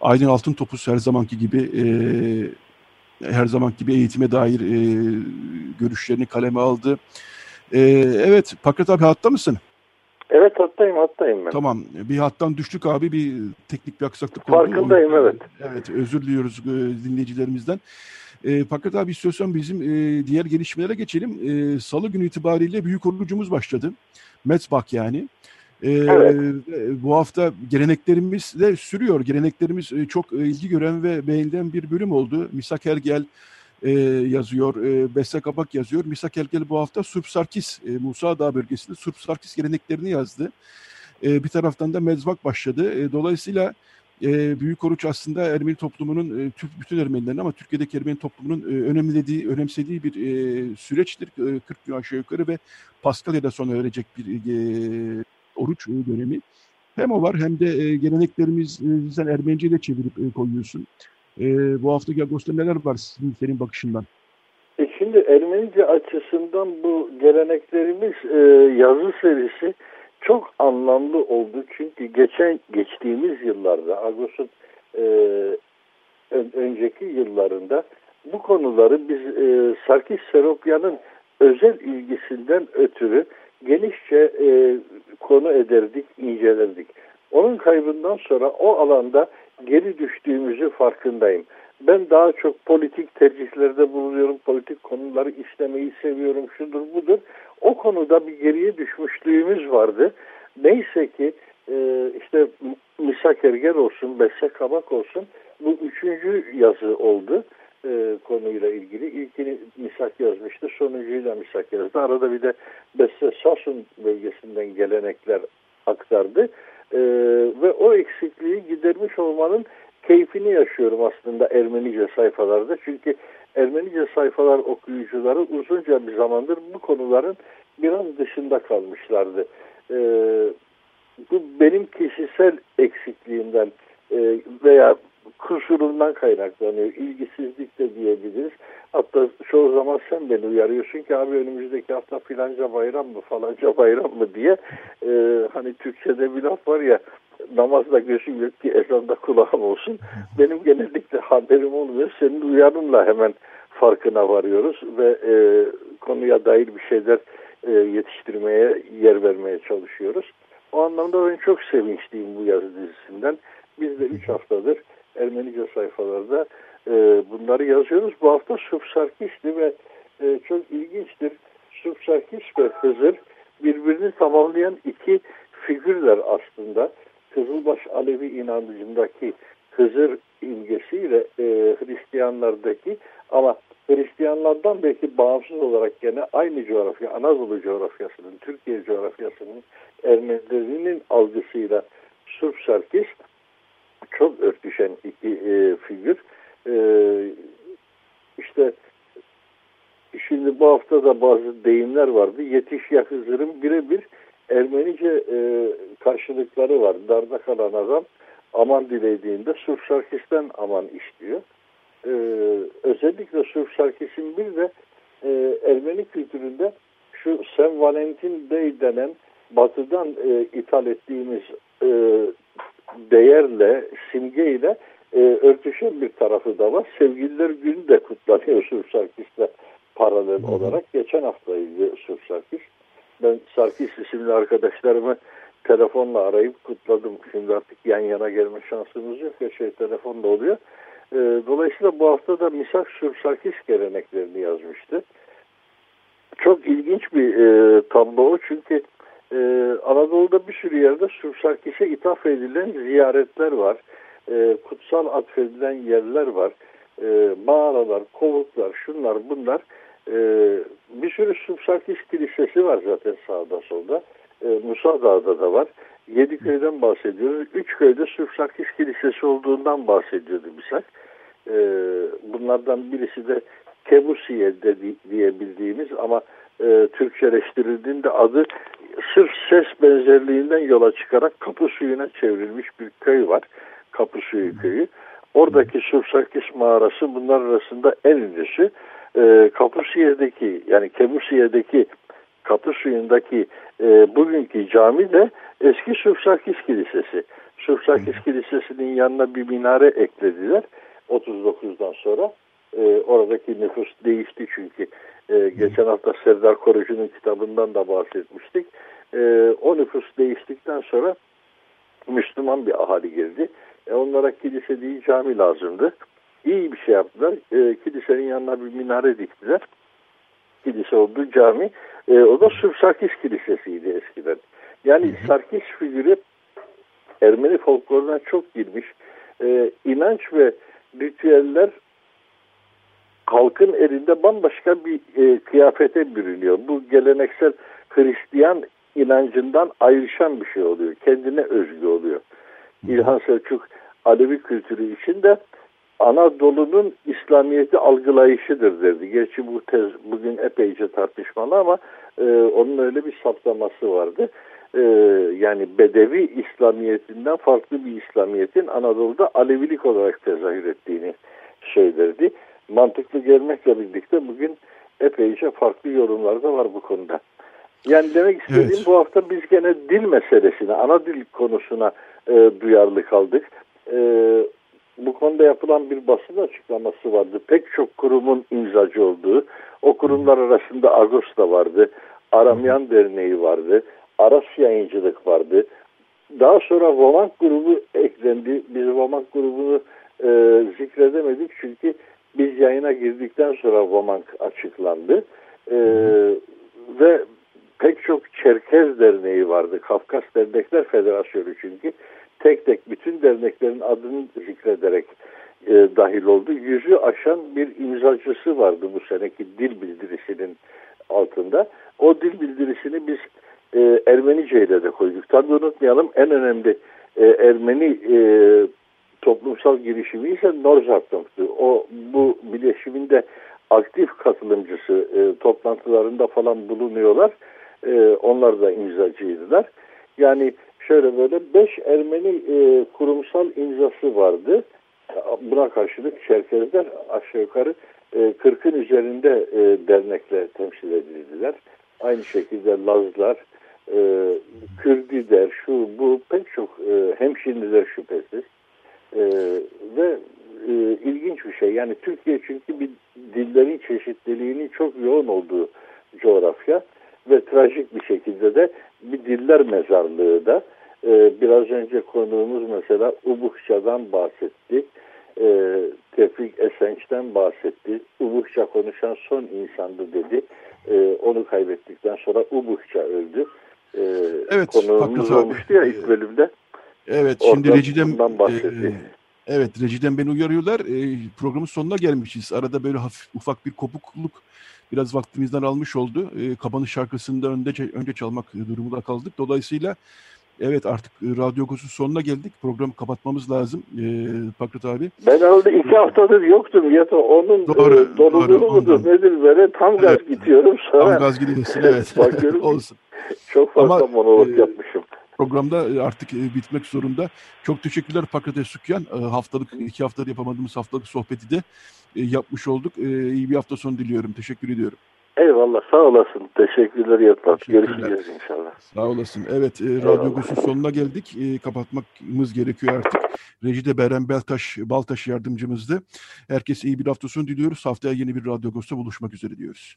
Aydın Altın Topuz her zamanki gibi e, her zaman gibi eğitime dair e, görüşlerini kaleme aldı. E, evet, Pakrat abi hatta mısın? Evet hattayım hattayım ben. Tamam bir hattan düştük abi bir teknik bir aksaklık oldu. Farkındayım evet. Evet özür diliyoruz e, dinleyicilerimizden. E, Fakat abi istiyorsan bizim e, diğer gelişmelere geçelim. E, Salı günü itibariyle büyük orucumuz başladı. Metzbach yani. Ee, evet. Bu hafta geleneklerimiz de sürüyor. Geleneklerimiz e, çok e, ilgi gören ve beğenilen bir bölüm oldu. Misak Ergel e, yazıyor, e, Beste Kabak yazıyor. Misak Ergel bu hafta Surp Sarkis, e, Musa Dağ bölgesinde Surp Sarkis geleneklerini yazdı. E, bir taraftan da mezbak başladı. E, dolayısıyla e, Büyük Oruç aslında Ermeni toplumunun, e, Türk bütün Ermenilerin ama Türkiye'deki Ermeni toplumunun e, önemlediği, önemsediği bir e, süreçtir. E, 40 gün aşağı yukarı ve Paskalya'da sona erecek bir e, oruç dönemi. Hem o var hem de e, geleneklerimizden Ermenice de çevirip e, koyuyorsun. E, bu haftaki Ağustos'ta neler var sizin, senin bakışından? E şimdi Ermenice açısından bu geleneklerimiz e, yazı serisi çok anlamlı oldu. Çünkü geçen geçtiğimiz yıllarda Ağustos'un e, önceki yıllarında bu konuları biz e, Sarkis Seropyan'ın özel ilgisinden ötürü genişçe e, konu ederdik, incelerdik. Onun kaybından sonra o alanda geri düştüğümüzü farkındayım. Ben daha çok politik tercihlerde bulunuyorum, politik konuları işlemeyi seviyorum, şudur budur. O konuda bir geriye düşmüşlüğümüz vardı. Neyse ki e, işte Misak Erger olsun, Besse Kabak olsun bu üçüncü yazı oldu e, konuyla ilgili. İlkini Misak yazmıştı, sonuncuyu Misak yazdı. Arada bir de Besse Sasun bölgesinden gelenekler aktardı. E, ve o eksikliği gidermiş olmanın keyfini yaşıyorum aslında Ermenice sayfalarda. Çünkü Ermenice sayfalar okuyucuları uzunca bir zamandır bu konuların biraz dışında kalmışlardı. E, bu benim kişisel eksikliğimden e, veya kusurundan kaynaklanıyor. İlgisizlik de diyebiliriz. Hatta çoğu zaman sen beni uyarıyorsun ki abi önümüzdeki hafta filanca bayram mı falanca bayram mı diye. Ee, hani Türkçe'de bir laf var ya namazda gözüm yok ki ezanda kulağım olsun. Benim genellikle haberim olmuyor. Senin uyarınla hemen farkına varıyoruz ve e, konuya dair bir şeyler e, yetiştirmeye, yer vermeye çalışıyoruz. O anlamda ben çok sevinçliyim bu yazı dizisinden. Biz de 3 haftadır Ermenice sayfalarda e, bunları yazıyoruz. Bu hafta Subsarkis'ti ve e, çok ilginçtir. Subsarkis ve Hızır birbirini tamamlayan iki figürler aslında. Kızılbaş Alevi inancındaki Hızır imgesiyle e, Hristiyanlardaki ama Hristiyanlardan belki bağımsız olarak gene aynı coğrafya, Anadolu coğrafyasının, Türkiye coğrafyasının Ermenilerinin algısıyla Surp Sarkis çok örtüşen iki e, figür. E, işte şimdi bu hafta da bazı deyimler vardı. Yetiş ya Hızır'ın birebir Ermenice e, karşılıkları var. Darda kalan adam aman dilediğinde Surf Sarkis'ten aman istiyor. Ee, özellikle Surf Sarkis'in bir de e, Ermeni kültüründe şu Saint Valentin Day denen batıdan e, ithal ettiğimiz e, değerle, simgeyle e, örtüşen bir tarafı da var. Sevgililer günü de kutlanıyor Surf Sarkis'te paralel olarak. Geçen haftaydı Surf Sarkis. Ben Sarkis isimli arkadaşlarımı telefonla arayıp kutladım. Şimdi artık yan yana gelme şansımız yok ya şey telefonla oluyor. E, dolayısıyla bu hafta da Misak Surf geleneklerini yazmıştı. Çok ilginç bir e, tablo çünkü e, Anadolu'da bir sürü yerde Surf ithaf edilen ziyaretler var. E, kutsal atfedilen yerler var. E, mağaralar, kovuklar, şunlar bunlar. E, bir sürü Surf kilisesi var zaten sağda solda e, Musa Dağı'da da var. Yedi köyden bahsediyoruz. Üç köyde Sırfsakis Kilisesi olduğundan bahsediyordu Misak. E, bunlardan birisi de Kebusiye de, diye bildiğimiz ama e, Türkçeleştirildiğinde adı sırf ses benzerliğinden yola çıkarak kapı suyuna çevrilmiş bir köy var. Kapı suyu köyü. Oradaki Sursakis mağarası bunlar arasında en ünlüsü. E, Kapusiye'deki yani Kebusiye'deki kapı suyundaki e, bugünkü cami de eski Sufsakis Kilisesi. Sufsakis Kilisesi'nin yanına bir minare eklediler 39'dan sonra. E, oradaki nüfus değişti çünkü. E, geçen hafta Serdar Korucu'nun kitabından da bahsetmiştik. E, o nüfus değiştikten sonra Müslüman bir ahali girdi. E, onlara kilise değil cami lazımdı. İyi bir şey yaptılar. E, kilisenin yanına bir minare diktiler. Kilise oldu cami. E, o da Sarkis Kilisesi'ydi eskiden. Yani Sarkis figürü Ermeni folkloruna çok girmiş. E, inanç ve ritüeller halkın elinde bambaşka bir e, kıyafete bürünüyor. Bu geleneksel Hristiyan inancından ayrışan bir şey oluyor. Kendine özgü oluyor. İlhan Selçuk Alevi kültürü içinde Anadolu'nun İslamiyet'i algılayışıdır derdi. Gerçi bu tez bugün epeyce tartışmalı ama e, onun öyle bir saptaması vardı. e, yani Bedevi İslamiyetinden farklı bir İslamiyet'in Anadolu'da Alevilik olarak tezahür ettiğini söylerdi. Mantıklı gelmekle birlikte bugün epeyce farklı yorumlar da var bu konuda. Yani demek istediğim evet. bu hafta biz gene dil meselesine, ana dil konusuna e, duyarlı kaldık. E, bu konuda yapılan bir basın açıklaması vardı. Pek çok kurumun imzacı olduğu. O kurumlar arasında Agos da vardı. Aramayan Derneği vardı. Aras Yayıncılık vardı. Daha sonra Vomank grubu eklendi. Biz Vomank grubunu e, zikredemedik çünkü biz yayına girdikten sonra Vomank açıklandı. E, ve pek çok Çerkez Derneği vardı. Kafkas Dernekler Federasyonu çünkü tek tek bütün derneklerin adını zikrederek e, dahil oldu. Yüzü aşan bir imzacısı vardı bu seneki dil bildirisinin altında. O dil bildirisini biz e, Ermenice ile de koyduk. Tabii unutmayalım en önemli e, Ermeni e, toplumsal girişimi ise Norzat'tı. O bu bileşiminde aktif katılımcısı e, toplantılarında falan bulunuyorlar. E, onlar da imzacıydılar. Yani şöyle böyle beş Ermeni e, kurumsal imzası vardı. Buna karşılık Çerkezler aşağı yukarı e, 40'ın üzerinde e, dernekle temsil edildiler. Aynı şekilde Lazlar, e, Kürdiler, şu bu pek çok e, hemşinliler şüphesiz. E, ve e, ilginç bir şey. Yani Türkiye çünkü bir dillerin çeşitliliğinin çok yoğun olduğu coğrafya ve trajik bir şekilde de bir diller mezarlığı da e, biraz önce konuğumuz mesela Ubuhça'dan bahsetti. E, Tevfik Esenç'ten bahsetti. Ubuhça konuşan son insandı dedi. E, onu kaybettikten sonra Ubuhça öldü. E, evet, konuğumuz olmuştu ya ilk bölümde. Evet, şimdi Recidem bahsetti. E, evet, Recidem beni uyarıyorlar. E, programın sonuna gelmişiz. Arada böyle hafif ufak bir kopukluk biraz vaktimizden almış oldu. E, kapanış şarkısında önce, önce çalmak durumunda kaldık. Dolayısıyla Evet artık e, Radyo Agos'un sonuna geldik. Programı kapatmamız lazım ee, Pakrat abi. Ben aldı iki haftadır yoktum. Ya da onun doğru, e, doluluğu mudur nedir böyle tam gaz evet. gidiyorum. Sonra tam gaz gidiyorsun evet. [laughs] bakıyorum Olsun. çok fazla Ama, monolog e, yapmışım. Programda e, artık bitmek zorunda. Çok teşekkürler Pakrat Sükyan. Haftalık iki haftadır yapamadığımız haftalık sohbeti de yapmış olduk. İyi bir hafta sonu diliyorum. Teşekkür ediyorum. Eyvallah sağ olasın. Teşekkürler Yatmak. Görüşeceğiz inşallah. Sağ olasın. Evet e, Radyo Gus'un sonuna geldik. E, kapatmamız gerekiyor artık. Rejide Beren Beltaş, Baltaş yardımcımızdı. Herkese iyi bir hafta sonu diliyoruz. Haftaya yeni bir Radyo Gus'ta buluşmak üzere diyoruz.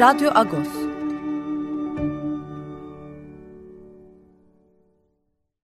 Radyo Agos